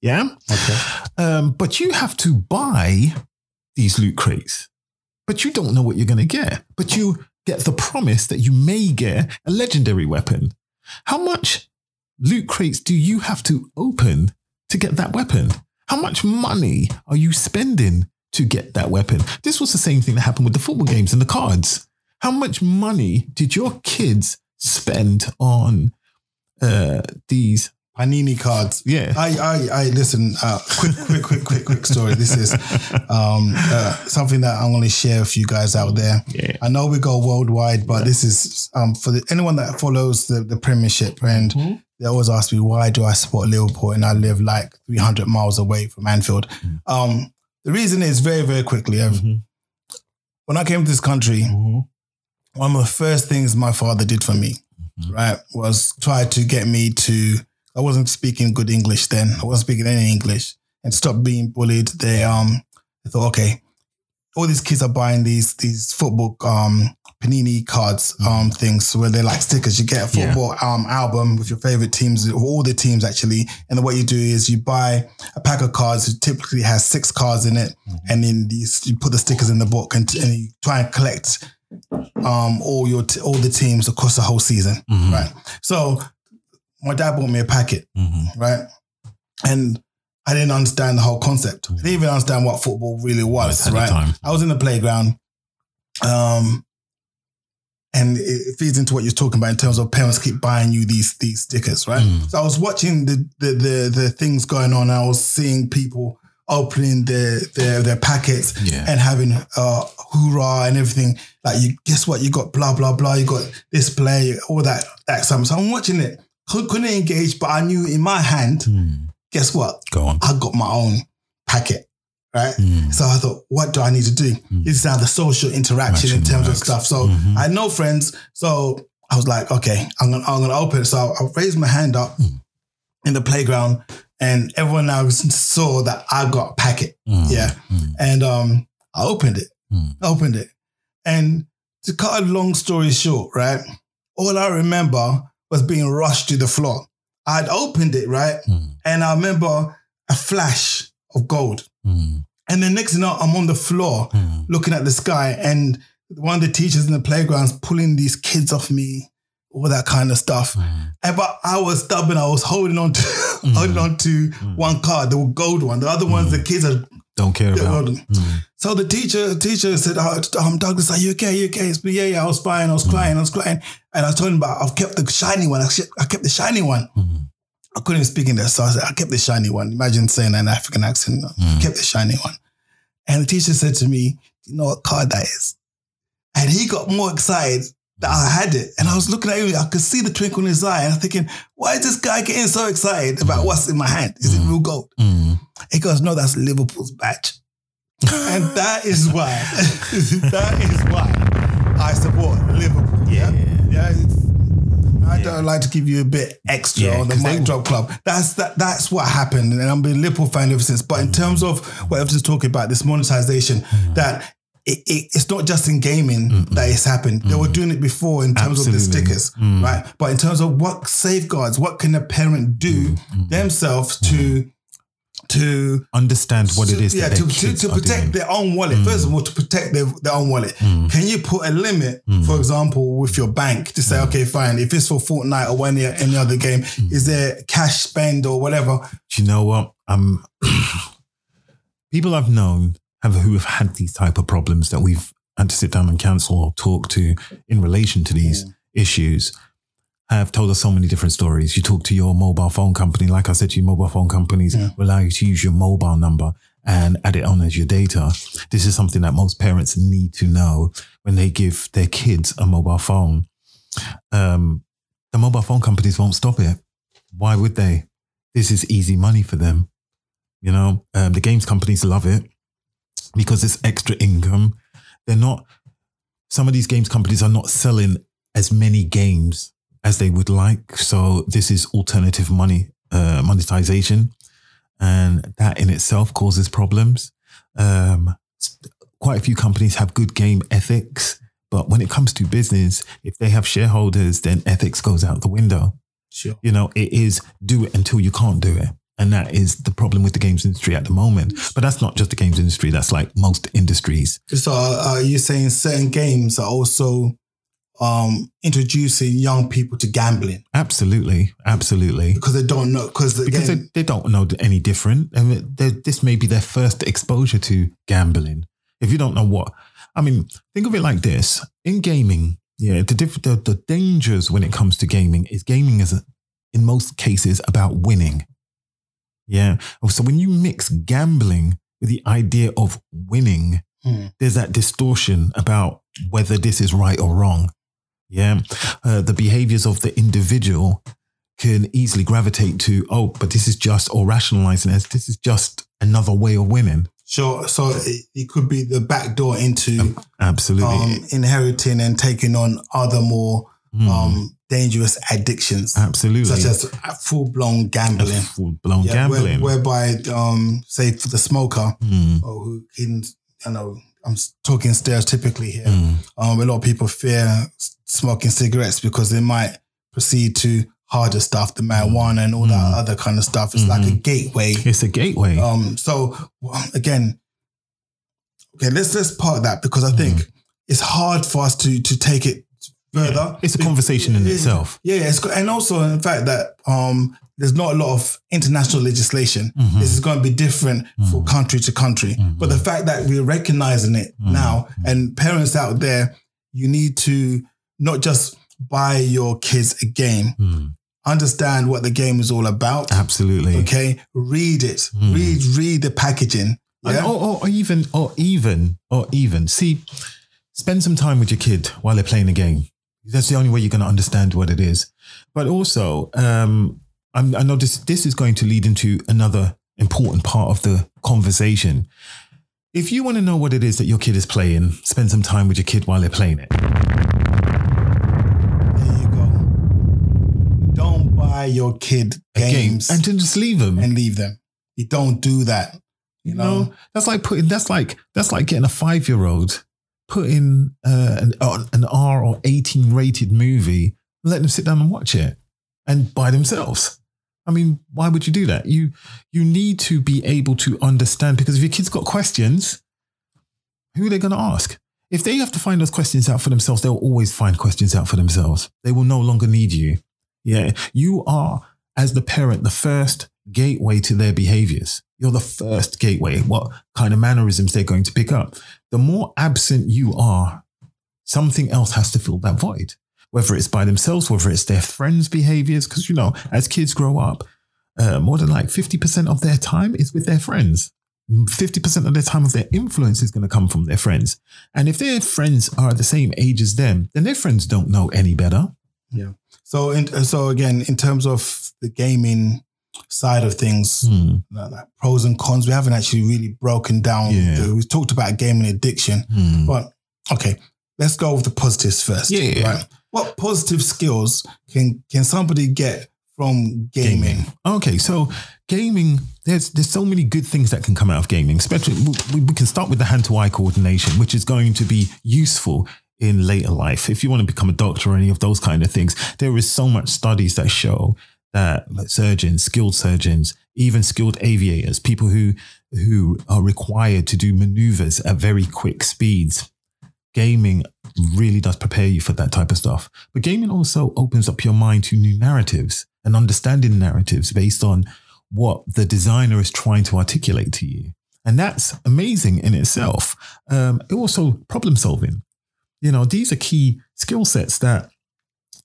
Yeah. Okay. Um, but you have to buy these loot crates, but you don't know what you're going to get. But you get the promise that you may get a legendary weapon. How much loot crates do you have to open to get that weapon? How much money are you spending to get that weapon? This was the same thing that happened with the football games and the cards. How much money did your kids spend on uh, these. Panini cards. Yeah. I, I, I listen. Uh, quick, quick, quick, quick, quick story. This is um, uh, something that I'm going to share with you guys out there. Yeah. I know we go worldwide, but this is um, for the, anyone that follows the, the Premiership, and Mm-hmm. they always ask me why do I support Liverpool, and I live like 300 miles away from Anfield. Um, the reason is very, very quickly. Mhm. When I came to this country, one of the first things my father did for me, right, was try to get me to. I wasn't speaking good English then. I wasn't speaking any English, and stop being bullied. They um, they thought, okay, all these kids are buying these these football um panini cards um things where they're like stickers. You get a Yeah. football um album with your favorite teams, all the teams actually. And then what you do is you buy a pack of cards. It typically has six cards in it, and then these you put the stickers in the book and, and you try and collect um all your t- all the teams across the whole season, Mhm. right? So my dad bought me a packet, Mhm. right? And I didn't understand the whole concept. I didn't even understand what football really was, right? time. I was in the playground, um, and it it feeds into what you're talking about in terms of parents keep buying you these these stickers, right? Mm. So I was watching the the the, the things going on. I was seeing people opening their their their packets Yeah. and having uh hoorah and everything. Like you guess what? You got blah blah blah. You got this play, all that that stuff. So I'm watching it. Couldn't engage, but I knew in my hand. Mm. Guess what? Go on. I got my own packet, right? Mm. So I thought, what do I need to do? This is how the social interaction in terms of stuff. So Mhm. I had no friends. So I was like, okay, I'm gonna I'm gonna open it. So I raised my hand up Mm. in the playground, and everyone now saw that I got a packet. Mm. Yeah. Mm. And um, I opened it. Mm. I opened it. And to cut a long story short, right? All I remember was being rushed to the floor. I'd opened it, right? Mm. And I remember a flash of gold. Mm. And the next know, I'm on the floor Mm. looking at the sky, and one of the teachers in the playground's pulling these kids off me, all that kind of stuff. Mm. And but I was stubborn. I was holding on to [LAUGHS] holding on to one card, the gold one. The other ones, the kids are. Don't care about. So the teacher teacher said, oh, um, Douglas, are you okay? you okay? It's, yeah, yeah. I was fine. I was crying. I was crying. And I told him about I've kept the shiny one. I kept the shiny one. Mm. I couldn't even speak English, so I said, I kept the shiny one. Imagine saying an African accent. I kept the shiny one. And the teacher said to me, Do you know what card that is? And he got more excited that I had it. And I was looking at him, I could see the twinkle in his eye. And I'm thinking, why is this guy getting so excited about what's in my hand? Is it real gold? Mm. He goes, No, that's Liverpool's badge. and [LAUGHS] that is why, [LAUGHS] that is why I support Liverpool. Yeah. Yeah. it's- I don't like to give you a bit extra Yeah, on the mic drop club. That's that. That's what happened, and I'm a Liverpool fan ever since. But in terms of what Everton's talking about, this monetization, Mm. that it, it, it's not just in gaming that it's happened. They were doing it before in terms of the Absolutely. Mm. stickers, right? But in terms of what safeguards, what can a parent do Mm. themselves to to Understand what it is. yeah, to, their to, to are protect their own wallet. First of all, to protect their, their own wallet. Mm. Can you put a limit, for example, with your bank to Mm. say, okay, fine, if it's for Fortnite or any, any other game, Mm. is there cash spend or whatever? Do you know what? Um, [CLEARS THROAT] people I've known have who have had these type of problems that we've had to sit down and cancel or talk to in relation to these issues have told us so many different stories. You talk to your mobile phone company, like I said to you, mobile phone companies will allow you to use your mobile number and add it on as your data. This is something that most parents need to know when they give their kids a mobile phone. Um, the mobile phone companies won't stop it. Why would they? This is easy money for them. You know, um, the games companies love it because it's extra income. They're not, some of these games companies are not selling as many games as they would like. So this is alternative money, uh, monetization. And that in itself causes problems. Um, quite a few companies have good game ethics, but when it comes to business, if they have shareholders, then ethics goes out the window. Sure. You know, it is do it until you can't do it. And that is the problem with the games industry at the moment. But that's not just the games industry, that's like most industries. So uh, are you saying certain games are also um, introducing young people to gambling Absolutely. Absolutely. because they don't know? Because Because they, they don't know any different. I mean, this may be their first exposure to gambling. If you don't know what, I mean, think of it like this in gaming, Yeah, the, diff- the the dangers when it comes to gaming is gaming is in most cases about winning. Yeah. So when you mix gambling with the idea of winning, Hmm. there's that distortion about whether this is right or wrong. Yeah. Uh, the behaviors of the individual can easily gravitate to, oh, but this is just, or rationalizing as this is just another way of winning. Sure. So it, it could be the back door into Absolutely. um, inheriting and taking on other more Mm, um, dangerous addictions, absolutely. such as full blown gambling. full blown Yeah, where- gambling. whereby, um, say, for the smoker, Mm, or who in, I know, I'm talking stereotypically here. mm, Um, a lot of people fear smoking cigarettes because they might proceed to harder stuff, the marijuana and all that Mm. other kind of stuff. It's like a Mhm. gateway. It's a gateway. Um, so again, okay, let's let's part that because I think it's hard for us to to take it further. it's a conversation in Yeah, itself. Yeah, yeah, it's, and also in fact that um, there's not a lot of international legislation. Mhm. This is going to be different for Mhm. country to country. Mhm. But the fact that we're recognizing it Mhm. now, and parents out there, you need to not just buy your kids a game, Mm, understand what the game is all about. absolutely. Okay, read it. Mm. Read read the packaging. Yeah. Or, or, or even, or even, or even, see, spend some time with your kid while they're playing the game. That's the only way you're going to understand what it is. But also, um, I'm, I know this, this is going to lead into another important part of the conversation. If you want to know what it is that your kid is playing, spend some time with your kid while they're playing it. There you go. Don't buy your kid A game games and then just leave them. and leave them. You don't do that. You know. No, that's like putting that's like that's like getting a five year old putting uh, an uh, an R or eighteen rated movie, and let them sit down and watch it, and by themselves. I mean, why would you do that? You you need to be able to understand because if your kid's got questions, who are they going to ask? If they have to find those questions out for themselves, they'll always find questions out for themselves. They will no longer need you. Yeah, you are as the parent the first gateway to their behaviors. You're the first gateway. What kind of mannerisms they're going to pick up. The more absent you are, something else has to fill that void. Whether it's by themselves, whether it's their friends' behaviors, because you know, as kids grow up, uh, more than like 50% of their time is with their friends. 50% of their time of their influence is going to come from their friends. And if their friends are the same age as them, then their friends don't know any better. So, in, so again, in terms of the gaming side of things, Hmm. like, like pros and cons, we haven't actually really broken down. Yeah. The, we talked about gaming addiction, Hmm. but okay, let's go with the positives first. Yeah, yeah. Right. What positive skills can can somebody get from gaming? Okay, so gaming, there's there's so many good things that can come out of gaming. Especially, we, we can start with the hand to eye coordination, which is going to be useful in later life. If you want to become a doctor or any of those kind of things, there is so much studies that show that surgeons, skilled surgeons, even skilled aviators, people who who are required to do maneuvers at very quick speeds, gaming really does prepare you for that type of stuff. But gaming also opens up your mind to new narratives and understanding narratives based on what the designer is trying to articulate to you. And that's amazing in itself. Um, also, problem solving. You know, these are key skill sets that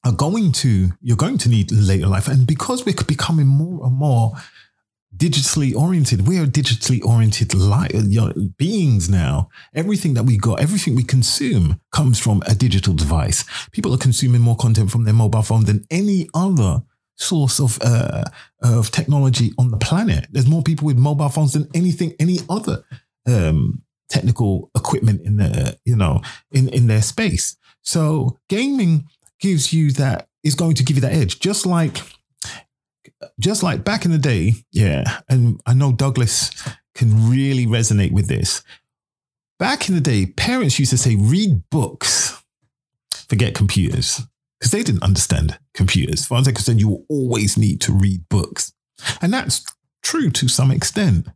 are going to, you're going to need later life. And because we're becoming more and more digitally oriented. We are digitally oriented li- you know, beings now. Everything that we got, everything we consume comes from a digital device. People are consuming more content from their mobile phone than any other source of uh, of technology on the planet. There's more people with mobile phones than anything, any other um, technical equipment in the you know in in their space. So gaming gives you that is going to give you that edge, just like just like back in the day, yeah, and I know Douglas can really resonate with this. Back in the day, parents used to say, read books, forget computers, because they didn't understand computers. For example, said you will always need to read books. And that's true to some extent.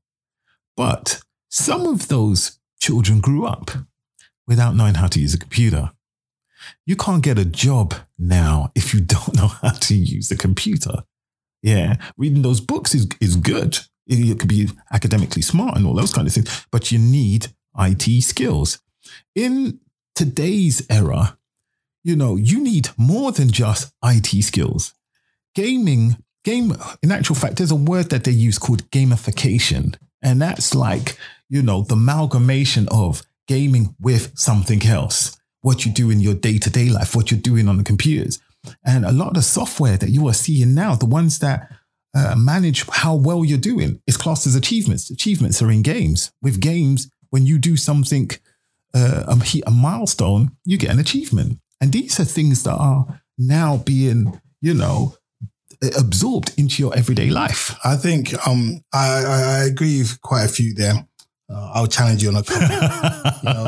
But some of those children grew up without knowing how to use a computer. You can't get a job now if you don't know how to use a computer. Yeah, reading those books is, is good. You could be academically smart and all those kind of things, but you need IT skills. In today's era, you know, you need more than just IT skills. Gaming, game, in actual fact, there's a word that they use called gamification. And that's like, you know, the amalgamation of gaming with something else, what you do in your day to day life, what you're doing on the computers. And a lot of the software that you are seeing now, the ones that uh, manage how well you're doing, is classed as achievements. Achievements are in games. With games, when you do something, uh, a, a milestone, you get an achievement. And these are things that are now being, you know, absorbed into your everyday life. I think um, I, I, I agree with quite a few there. Uh, I'll challenge you on a couple. [LAUGHS] you know,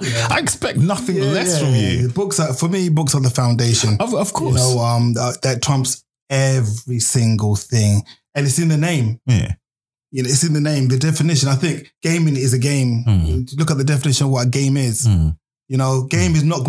yeah. I expect nothing yeah, less yeah, from you. Books are, for me, books are the foundation. Of, of course, you know um, that, that, trumps every single thing, and it's in the name. Yeah, you know, it's in the name. The definition. I think gaming is a game. Mm. Look at the definition of what a game is. Mm. You know, game is not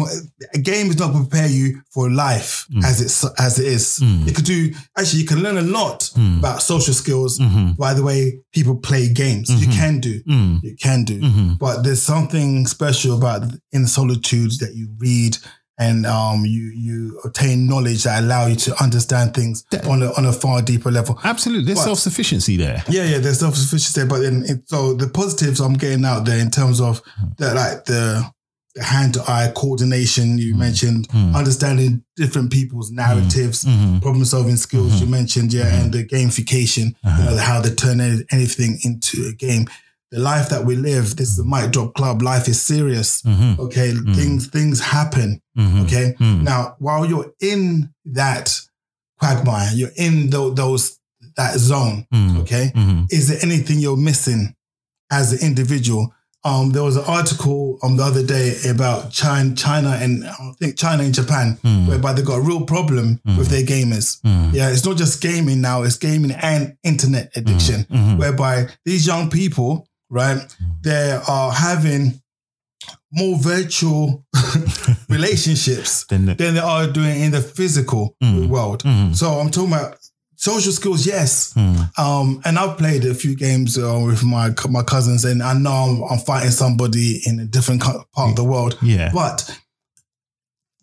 a game is not prepare you for life mm. as it's as it is. Mm. You could do actually you can learn a lot mm. about social skills mm-hmm. by the way people play games. Mm-hmm. You can do, mm. you can do, mm-hmm. but there's something special about in solitude that you read and um, you you obtain knowledge that allow you to understand things that, on a on a far deeper level. Absolutely, there's self sufficiency there. Yeah, yeah, there's self sufficiency there. But then, it, so the positives I'm getting out there in terms of mm. that, like the hand to eye coordination you mm. mentioned mm. understanding different people's mm. narratives mm-hmm. problem solving skills mm-hmm. you mentioned yeah mm-hmm. and the gamification uh-huh. you know, how they turn anything into a game the life that we live this is the mic drop club life is serious mm-hmm. okay things things happen Mm-hmm. okay now while you're in that quagmire you're in th- those that zone okay is there anything you're missing as an individual um, there was an article on the other day about China, China and I think China and Japan, Mm. whereby they've got a real problem Mm. with their gamers. Mm. Yeah, it's not just gaming now; it's gaming and internet addiction, Mhm. whereby these young people, right, Mm. they are having more virtual [LAUGHS] relationships the- than they are doing in the physical world. So I'm talking about social skills, yes. Mm. Um, and I've played a few games uh, with my my cousins, and I know I'm, I'm fighting somebody in a different part of the world. Yeah. But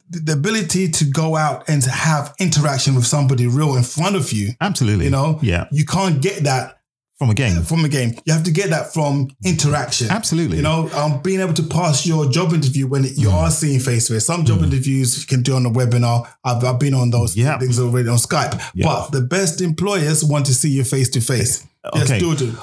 the the ability to go out and to have interaction with somebody real in front of you, Absolutely. you know, Yeah. you can't get that From a game. from a game. You have to get that from interaction. Absolutely. You know, um, being able to pass your job interview when you Mm. are seeing face to face. Some job interviews you can do on a webinar. I've, I've been on those Yeah. things already on Skype. Yeah. But the best employers want to see you face to face. Yes, Okay. do it.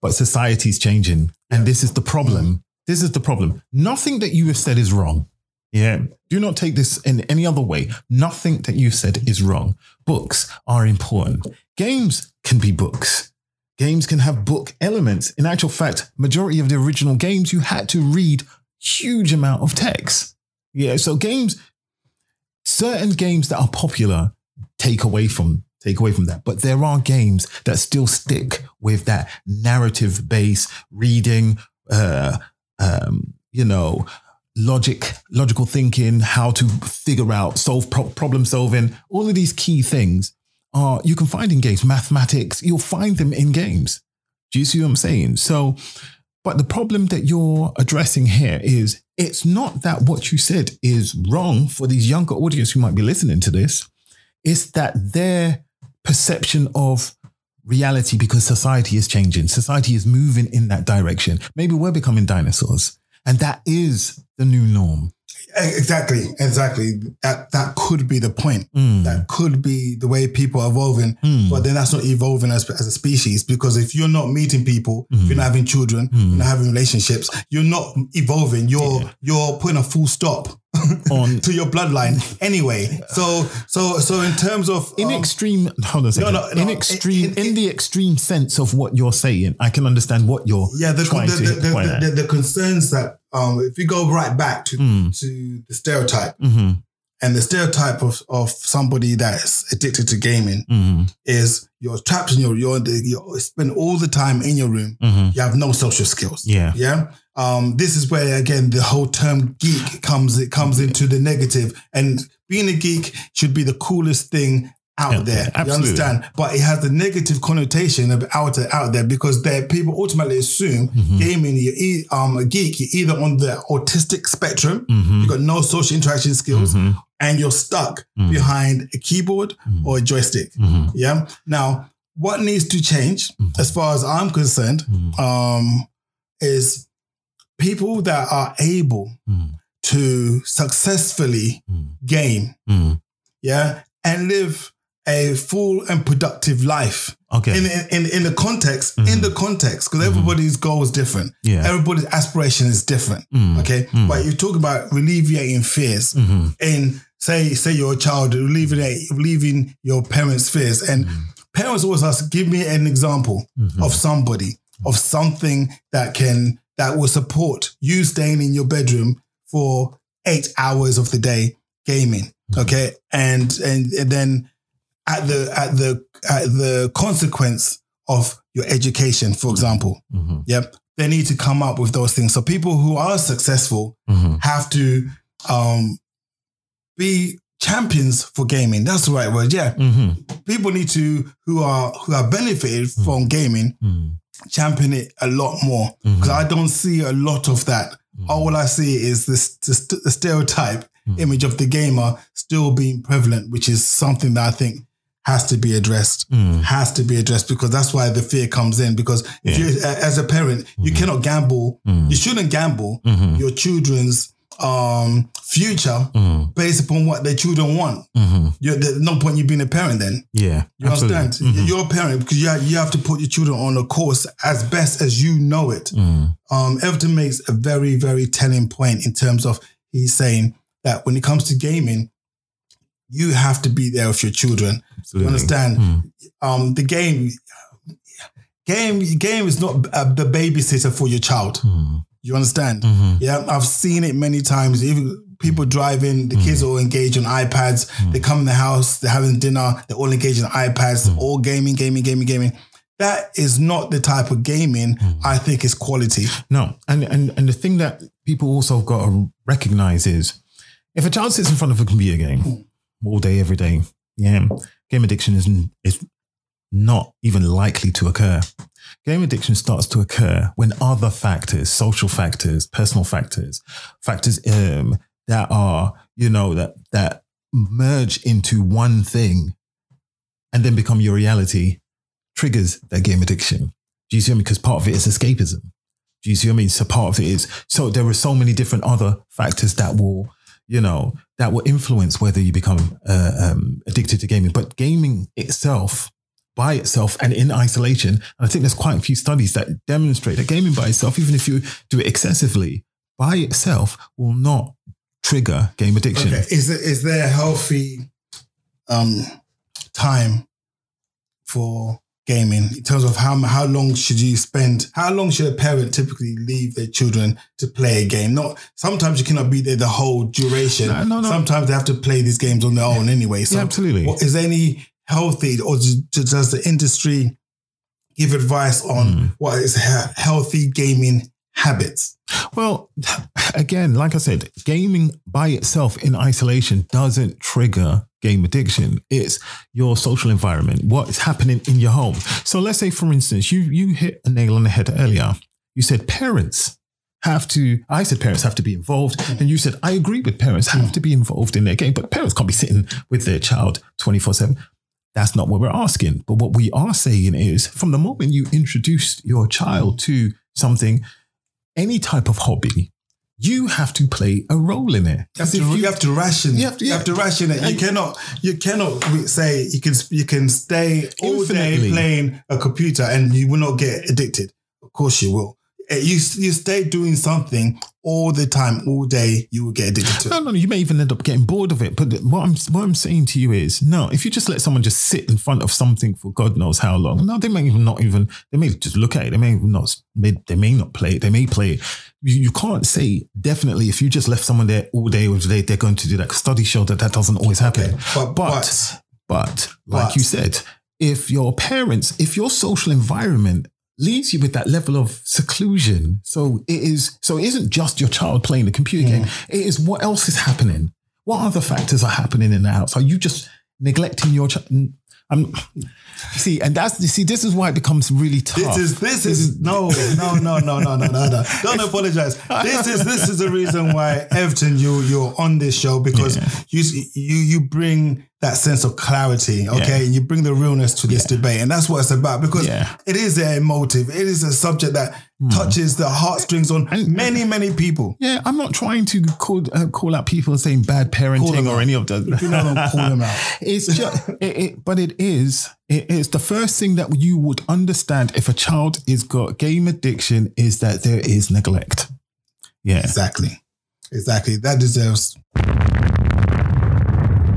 But society's changing. And this is the problem. This is the problem. Nothing that you have said is wrong. Yeah. Do not take this in any other way. Nothing that you've said is wrong. Books are important. Games can be books. Games can have book elements. In actual fact, majority of the original games you had to read huge amount of text. Yeah, so games certain games that are popular take away from take away from that. But there are games that still stick with that narrative based reading, uh, um, you know, logic, logical thinking, how to figure out, solve pro- problem solving. All of these key things are you can find in games. Mathematics, you'll find them in games. Do you see what I'm saying? So, but the problem that you're addressing here is it's not that what you said is wrong for these younger audience who might be listening to this. It's that their perception of reality, because society is changing, society is moving in that direction. Maybe we're becoming dinosaurs, and that is the new norm. Exactly, exactly. That that could be the point. Mm. That could be the way people are evolving. Mm. But then that's not evolving as, as a species because if you're not meeting people, if Mm. you're not having children, you're not having relationships, you're not evolving. You're Yeah. you're putting a full stop On [LAUGHS] to your bloodline anyway. So so so in terms of in um, extreme, hold on second. no, no, in in- extreme, in, in- the extreme sense of what you're saying, I can understand what you're yeah, the trying the, to the, the, the, concerns that um, if you go right back to Mm. to the stereotype Mhm, and the stereotype of of somebody that's addicted to gaming mhm, is you're trapped in your you're you spend all the time in your room. mhm. You have no social skills. Yeah. Yeah. Um, this is where again the whole term geek comes it comes into the negative. And being a geek should be the coolest thing out Yeah, there. You understand? But it has the negative connotation of out out there because there people ultimately assume Mm-hmm. gaming you're um, a geek, you're either on the autistic spectrum, Mm-hmm. you've got no social interaction skills, and you're stuck Mm. behind a keyboard or a joystick. Mm-hmm. Yeah. Now, what needs to change, as far as I'm concerned, Mm-hmm. um, is people that are able Mm. to successfully Mm. game, Mm. yeah, and live a full and productive life Okay. in in in the context in the context because everybody's goal is different. Yeah. everybody's aspiration is different. Mm. Okay, Mm. but you talk about alleviating fears Mhm. in say say you're a child alleviating relieving your parents' fears and parents always ask give me an example Mhm. of somebody of something that can that will support you staying in your bedroom for eight hours of the day gaming okay and and, and then at the at the at the consequence of your education for example Mhm. yep they need to come up with those things so people who are successful Mhm. have to um be champions for gaming that's the right word yeah Mhm. people need to who are who are benefited from gaming Mhm. Champion it a lot more because I don't see a lot of that. All I see is this, this the stereotype image of the gamer still being prevalent, which is something that I think has to be addressed. Mm. Has to be addressed because that's why the fear comes in. Because if you, as a parent, you cannot gamble. Mm. You shouldn't gamble Mhm. your children's um, future Mm. based upon what their children want. Mhm. You're, there's no point you being a parent then. Yeah. You absolutely. understand? Mhm. You're a parent because you have, you have to put your children on a course as best as you know it. Mm. Um, Everton makes a very, very telling point in terms of he's saying that when it comes to gaming, you have to be there with your children. You understand? Mm. Um, the game, game, game is not uh, the babysitter for your child. Mm. You understand? Mhm. Yeah, I've seen it many times. Even people driving, the kids mm-hmm. all engage on iPads. Mm-hmm. They come in the house, they're having dinner, they're all engaged on iPads, mm-hmm. all gaming, gaming, gaming, gaming. That is not the type of gaming I think is quality. No, and and and the thing that people also got to recognize is if a child sits in front of a computer game mm. all day, every day, yeah, game addiction is is not even likely to occur. Game addiction starts to occur when other factors, social factors, personal factors, factors um, that are you know that that merge into one thing and then become your reality triggers that game addiction. Do you see what I mean? Because part of it is escapism. Do you see what I mean? So part of it is so there are so many different other factors that will, you know, that will influence whether you become uh, um, addicted to gaming. But gaming itself, by itself and in isolation, and I think there's quite a few studies that demonstrate that gaming by itself, even if you do it excessively, by itself will not trigger game addiction. Okay. Is there, is there a healthy um, time for gaming in terms of how how long should you spend? How long should a parent typically leave their children to play a game? Not sometimes you cannot be there the whole duration. No, no, no. Sometimes they have to play these games on their own anyway. So Yeah, absolutely. what- is there any healthy or does does the industry give advice on Hmm. what is he- healthy gaming habits? Well, again, like I said, gaming by itself in isolation doesn't trigger game addiction. It's your social environment, what is happening in your home. So let's say, for instance, you you hit a nail on the head earlier. You said parents have to, I said parents have to be involved. And you said, I agree with parents have to be involved in their game, but parents can't be sitting with their child 24 7. That's not what we're asking. But what we are saying is from the moment you introduce your child to something, any type of hobby, you have to play a role in it. You have, to, if you, have to ration. You have to- you have to ration it. You And- cannot. You cannot say you can. You can stay all day playing a computer and you will not get addicted. Of course, you will. Eh, You you stay doing something all the time, all day. You will get addicted to. No, it. no, you may even end up getting bored of it. But what I'm what I'm saying to you is, no, if you just let someone just sit in front of something for God knows how long, no, they may even not even they may just look at it. They may not may, they may not play it. They may play it. You, you can't say definitely if you just left someone there all day all day they're going to do that. Studies show that that doesn't always happen. Okay, but- but but like but- you said, if your parents, if your social environment leaves you with that level of seclusion. So it is so it isn't just your child playing the computer yeah. game. It is what else is happening. What other factors are happening in the house? Are you just neglecting your child? I'm see, and that's you see, this is why it becomes really tough. This is this is no, [LAUGHS] no, no, no, no, no, no, no. Don't apologize. This is this is the reason why Everton, you you're on this show because yeah. you you you bring that sense of clarity, okay, Yeah. and you bring the realness to this debate, and that's what it's about because Yeah. It is a emotive. It is a subject that touches the heartstrings on many many people. yeah, I'm not trying to call uh, call out people saying bad parenting or out. any of that. You know, don't call them out. [LAUGHS] It's just, it, it, but it is, it is the first thing that you would understand if a child is got game addiction is that there is neglect. Yeah. Exactly. Exactly. That deserves.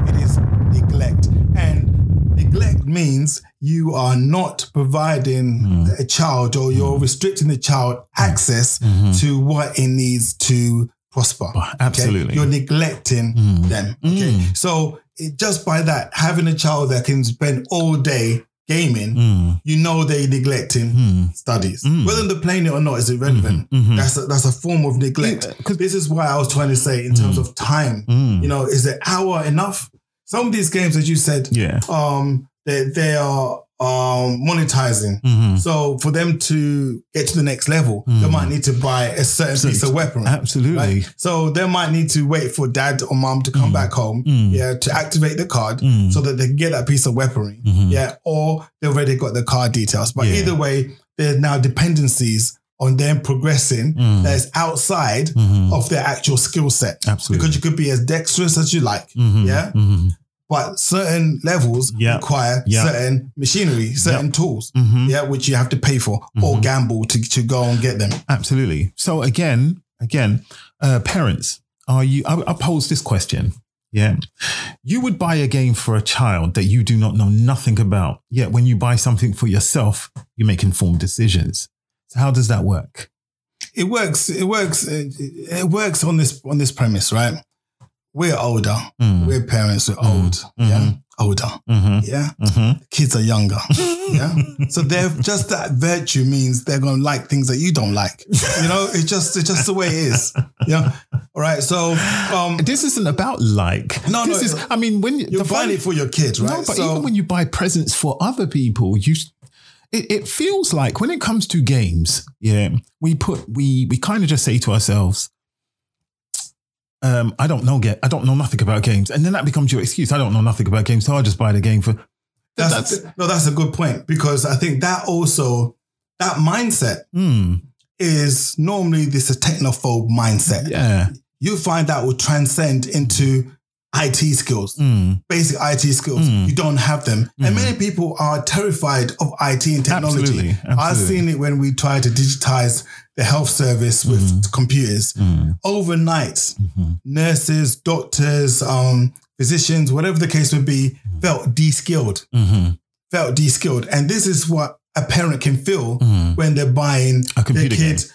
It is neglect. And neglect means you are not providing hmm. a child or you're hmm. restricting the child hmm. access to what it needs to prosper. Oh, okay? absolutely. You're neglecting them. Okay. So it, just by that, having a child that can spend all day gaming, Mm. you know they're neglecting studies. Whether they're playing it or not is irrelevant. Mm-hmm. Mm-hmm. That's a, that's a form of neglect. Yeah, 'cause- this is why I was trying to say in terms of time. Mm. You know, is an hour enough? Some of these games, as you said, Yeah. um, they they are um monetizing. Mhm. So for them to get to the next level, they might need to buy a certain piece of weaponry. Absolutely. Right? So they might need to wait for dad or mom to come back home, Mm. yeah, to activate the card Mm. so that they can get that piece of weaponry, Mhm. yeah, or they've already got the card details. But Yeah. either way, there are now dependencies on them progressing Mm. that is outside Mhm. of their actual skill set. Absolutely. Because you could be as dexterous as you like, Mhm. yeah, Mhm. But certain levels Yeah. require Yeah. certain machinery, certain tools, Mhm. yeah, which you have to pay for or Mhm. gamble to, to go and get them. Absolutely. So again, again, uh, parents, are you? I, I pose this question. Yeah, you would buy a game for a child that you do not know nothing about. Yet when you buy something for yourself, you make informed decisions. So how does that work? It works. It works. It, it works on this on this premise, right? We're older. Mm. We're parents. We're old. Yeah, older. Mm-hmm. Yeah, Mm-hmm. kids are younger. [LAUGHS] yeah, so they're just that virtue means they're gonna like things that you don't like. You know, it's just it's just the way it is. Yeah. All right. So um, This isn't about like. No, this no, is. I mean, when you're buying it for your kids, right? No, but so even when you buy presents for other people, you it, it feels like when it comes to games, yeah, we put we we kind of just say to ourselves, um, I don't know get I don't know nothing about games. And then that becomes your excuse. I don't know nothing about games, so I'll just buy the game for that's, no, that's a good point because I think that also that mindset hmm, is normally this a technophobe mindset. yeah. You find that will transcend into IT skills, hmm, basic IT skills. Mm. You don't have them, and many people are terrified of IT and technology. Absolutely, I've seen it when we try to digitize the health service with computers. hmm, Overnight, hmm, nurses, doctors, um, physicians, whatever the case would be, felt de-skilled. hmm, Felt de-skilled, and this is what a parent can feel hmm. when they're buying A computer their kid.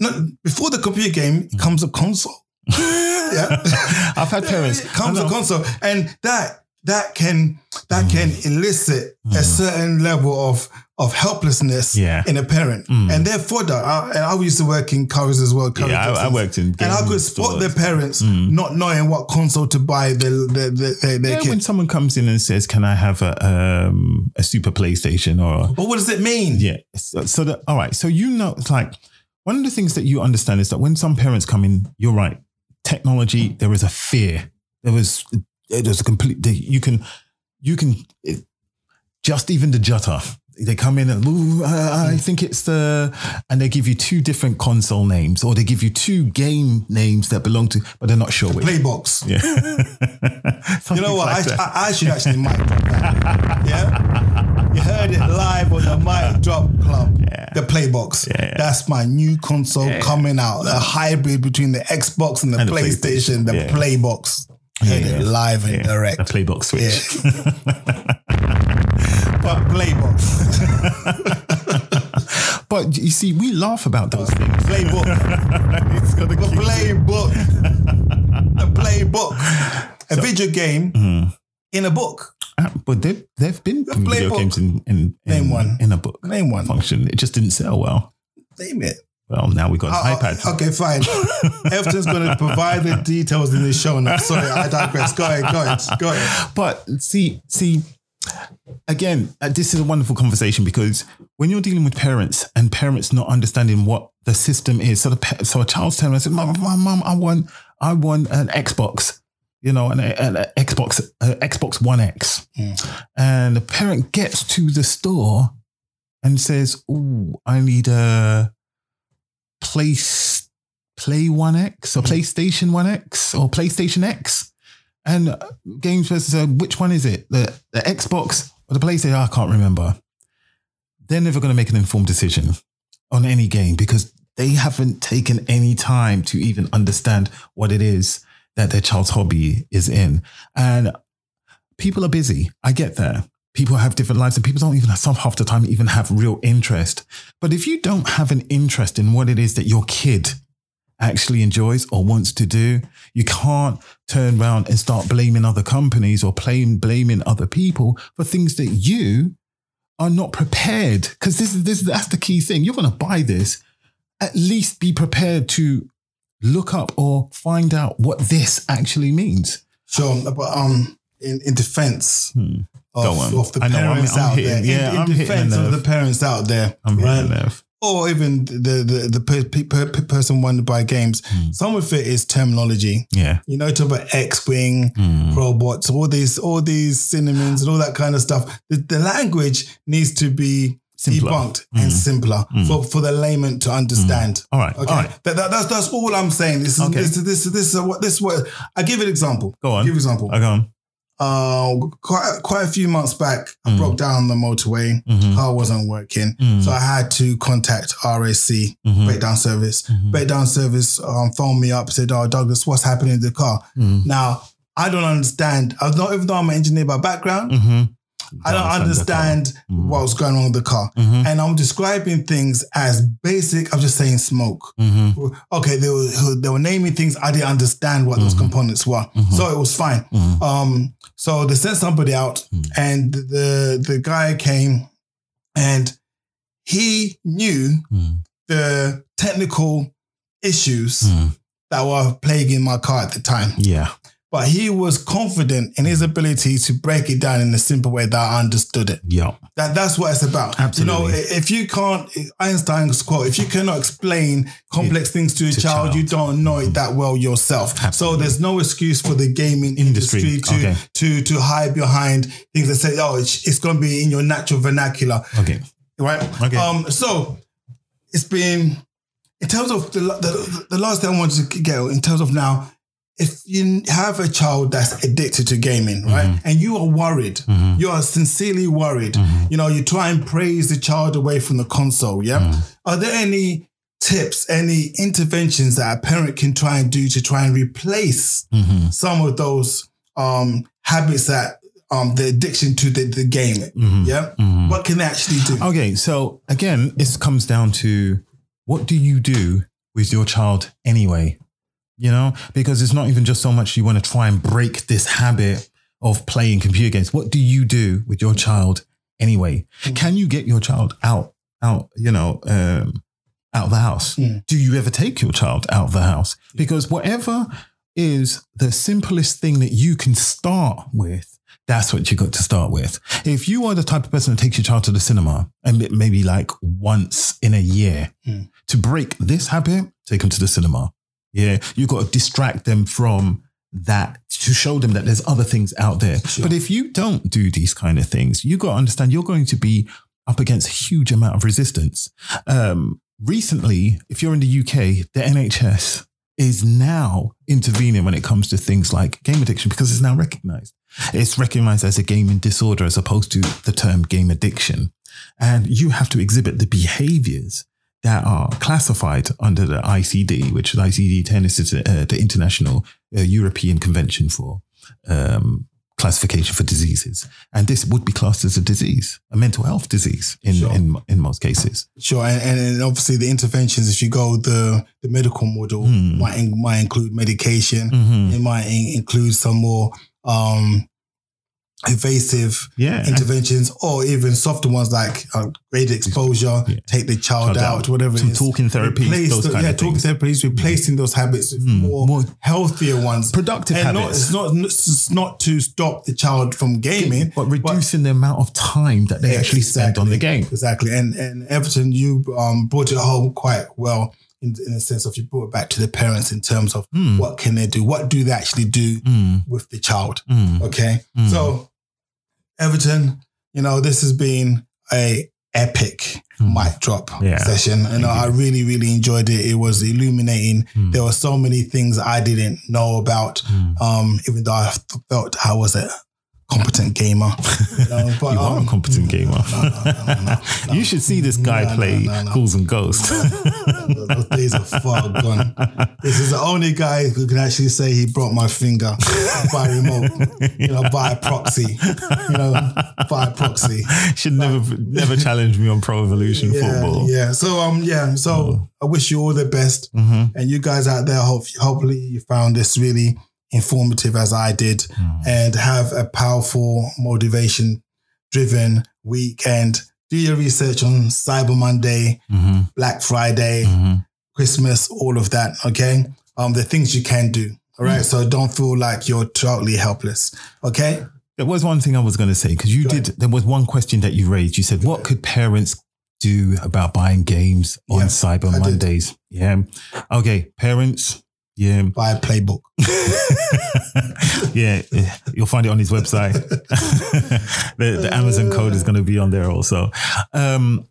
No, before the computer game comes a console. [LAUGHS] yeah, [LAUGHS] I've had [LAUGHS] parents. It comes a console, and that that can that can elicit a certain level of of helplessness Yeah. in a parent, Mm. and their fodder. I, and I used to work in cars as well. Yeah, I, I worked in. And I could spot stores. their parents Mm. not knowing what console to buy their their, their, their, Yeah, kid. when someone comes in and says, "Can I have a um, a super PlayStation or but what does it mean? Yeah. So, so that, all right. So you know, it's like one of the things that you understand is that when some parents come in, you're right. Technology, there is a fear. There was, it was a complete. You can, you can, it, just even the jutter. They come in and Ooh, I, I hmm. think it's the, and they give you two different console names, or they give you two game names that belong to, but they're not sure which. Playbox. [LAUGHS] Yeah. [LAUGHS] You know what? Like I. I, I should actually mic drop that. Yeah, you heard it live on the mic drop club. Yeah. The Playbox. Yeah. That's my new console coming out. A hybrid between the Xbox and the And the PlayStation. The Yeah. Playbox. Heard Yeah. it live and Yeah. direct. A Playbox Switch. [LAUGHS] But Playbox. [LAUGHS] But you see, we laugh about those things. Playbook. [LAUGHS] it's got The Playbook. the Playbook. [LAUGHS] A video game Mm. in a book. Uh, But there, there've been video playbook. games in, in, in, Name one. in a book Name one. function. It just didn't sell well. Name it. Well, now we got an Oh, iPad. Okay, fine. Everton's going to provide the details in the show notes. Sorry, I digress. Go ahead, go ahead, go ahead. But see, see, again, uh, this is a wonderful conversation because when you're dealing with parents and parents not understanding what the system is, so the so a child's telling us, "Mom, mom, mom, I want, I want an Xbox." You know, an, an, an Xbox, uh, Xbox One X, and the parent gets to the store and says, "Oh, I need a place, Play One X or PlayStation One X or PlayStation X." And uh, Games person said, which one is it? The the Xbox or the PlayStation? I can't remember. They're never going to make an informed decision on any game because they haven't taken any time to even understand what it is that their child's hobby is in. And people are busy. I get that. People have different lives and people don't even some half the time even have real interest. But if you don't have an interest in what it is that your kid actually enjoys or wants to do, you can't turn around and start blaming other companies or blame, blaming other people for things that you are not prepared. Because this is this that's the key thing. You're going to buy this. At least be prepared to look up or find out what this actually means. Sure, but um, in, in defense of, Hmm. On. of the I know, I'm- parents I'm out hitting- there, in- yeah, in, hitting defense of the parents out there, I'm right? Hitting a nerve. or even the the the per, per, per person wanted by games. Hmm. Some of it is terminology. Yeah. You know, talk about X Wing, Hmm. robots, all these all these synonyms and all that kind of stuff. The, the language needs to be Simpler. debunked and simpler for, for the layman to understand. All right. Okay, All right. that, that, that's that's all I'm saying. This is Okay. this, is- this is this is what this is what I give an example. Go on. Give an example. I go on. Uh, quite quite a few months back, I broke down the motorway. Mhm. Car wasn't working, Mm. so I had to contact RAC Mhm. breakdown service. Mhm. Breakdown service um, phoned me up, said, "Oh, Douglas, what's happening to the car?" Mhm. Now I don't understand. I don't even though I'm an engineer by background. I don't understand Mhm. what was going on with the car, Mhm. and I'm describing things as basic. I'm just saying smoke. Mhm. Okay, they were they were naming things. I didn't understand what those components were, so it was fine. Mhm. Um, so they sent somebody out, and the the guy came, and he knew Mhm. the technical issues Mhm. that were plaguing my car at the time. Yeah. But he was confident in his ability to break it down in a simple way that I understood it. Yeah. That that's what it's about. Absolutely. You know, if you can't Einstein's quote, if you cannot explain complex things to a to child, child. you don't know it that well yourself. So there's no excuse for the gaming Industry. industry, to Okay. to to hide behind things that say, oh, it's, it's going to be in your natural vernacular, Okay. right? Okay. Um. So it's been in terms of the the, the last thing I wanted to get in terms of now. If you have a child that's addicted to gaming, right, Mm-hmm. and you are worried, you are sincerely worried, Mm-hmm. you know, you try and praise the child away from the console, yeah? Mm-hmm. Are there any tips, any interventions that a parent can try and do to try and replace Mhm. some of those um, habits that um, the addiction to the, the game, Mhm. yeah? Mhm. What can they actually do? Okay, so again, this comes down to what do you do with your child anyway? You know, because it's not even just so much you want to try and break this habit of playing computer games. What do you do with your child anyway? Can you get your child out, out, you know, um, out of the house? Mm. Do you ever take your child out of the house? Because whatever is the simplest thing that you can start with, that's what you got to start with. If you are the type of person that takes your child to the cinema and it maybe like once in a year, Mm. to break this habit, take them to the cinema. Yeah, you got to distract them from that to show them that there's other things out there. Sure. But if you don't do these kind of things, you got to understand you're going to be up against a huge amount of resistance. Um, recently, if you're in the UK, the NHS is now intervening when it comes to things like game addiction because it's now recognized. It's recognized as a gaming disorder as opposed to the term game addiction. And you have to exhibit the behaviors that are classified under the ICD, which is ICD 10 is uh, the International uh, European Convention for um, Classification for Diseases. And this would be classed as a disease, a mental health disease in, Sure. in, in most cases. Sure, and, and and obviously the interventions, if you go the the medical model, Hmm. might might include medication. Mhm. It might in- include some more um, evasive Yeah. interventions or even softer ones like uh, exposure, take the child Child out, out. whatever Some it is. talking therapies, Replace those the- kind yeah, of talking therapies, replacing those habits with more, more healthier ones. productive and Not, habits. it's not it's not to stop the child from gaming, but reducing the amount of time that they actually spend on the game. Exactly. And and Everton, you um, brought it home quite well in, in the sense of you brought it back to the parents in terms of Hmm. what can they do? What do they actually do with the child? Mm. Okay. So Everton, you know, this has been a epic mic drop. Yeah. session. And I really, really enjoyed it. It was illuminating. Hmm. There were so many things I didn't know about. Um, even though I felt I was a competent gamer. You, know, [LAUGHS] but, You are a um, competent gamer. no, no, no, you should see this guy play. Ghouls and Ghosts. [LAUGHS] Those days are far gone. This is the only guy who can actually say he broke my finger by remote, you know, by proxy, you know, by proxy. should never never challenge me on Pro Evolution Yeah, football. yeah. So um, yeah. So I wish you all the best, Mm-hmm. and you guys out there. Hope hopefully you found this really informative as I did, Mm. and have a powerful, motivation-driven weekend. Do your research on Cyber Monday, Mm-hmm. Black Friday. Christmas, all of that. Okay. Um, the things you can do. All right. So don't feel like you're totally helpless. Okay. There was one thing I was going to say because you Go did. There was one question that you raised. You said, "What could parents do about buying games on Yeah, Cyber I did. Mondays?" Yeah. Okay, parents. Yeah. Buy a playbook. [LAUGHS] yeah, you'll find it on his website. [LAUGHS] the, the Amazon code is going to be on there also. Um,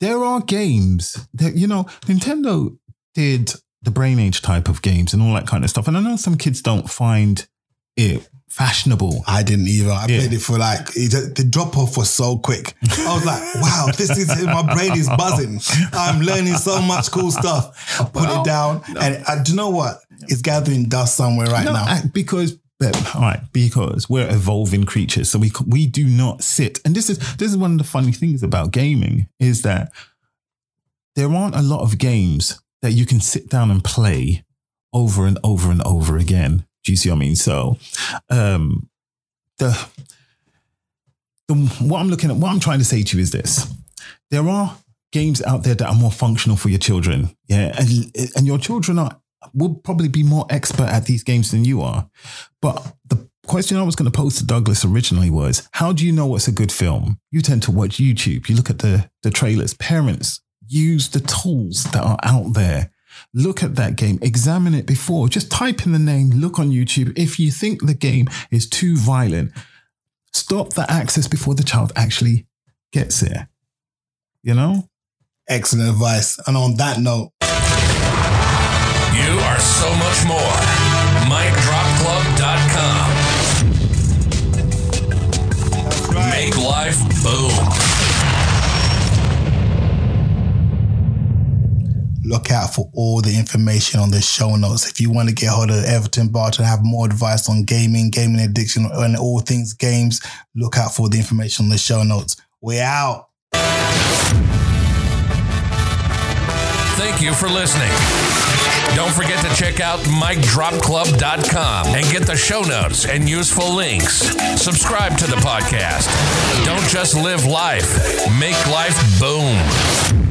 there are games that, you know, Nintendo did the Brain Age type of games and all that kind of stuff. And I know some kids don't find it fashionable. I didn't either. I Yeah. played it for like it, the drop off was so quick. I was like, [LAUGHS] wow, this is my brain is buzzing. I'm learning so much cool stuff. I put it down, and I, do you know what? It's gathering dust somewhere right No, now. I- because all right, because we're evolving creatures, so we we do not sit. And this is this is one of the funny things about gaming is that there aren't a lot of games that you can sit down and play over and over and over again. Do you see what I mean? So, um, the the what I'm looking at, what I'm trying to say to you is this: there are games out there that are more functional for your children, yeah, and and your children are will probably be more expert at these games than you are. But the question I was going to pose to Douglas originally was, how do you know what's a good film? You tend to watch YouTube. You look at the the trailers. Parents use the tools that are out there. Look at that game, examine it before. Just type in the name, look on YouTube. If you think the game is too violent, stop the access before the child actually gets there. You know? Excellent advice. And on that note, You are so much more. MicDropClub.com. Make life boom. Look out for all the information on the show notes. If you want to get hold of Everton Barton, have more advice on gaming, gaming addiction, and all things games, look out for the information on the show notes. We out. Thank you for listening. Don't forget to check out MicDropClub.com and get the show notes and useful links. Subscribe to the podcast. Don't just live life, make life boom.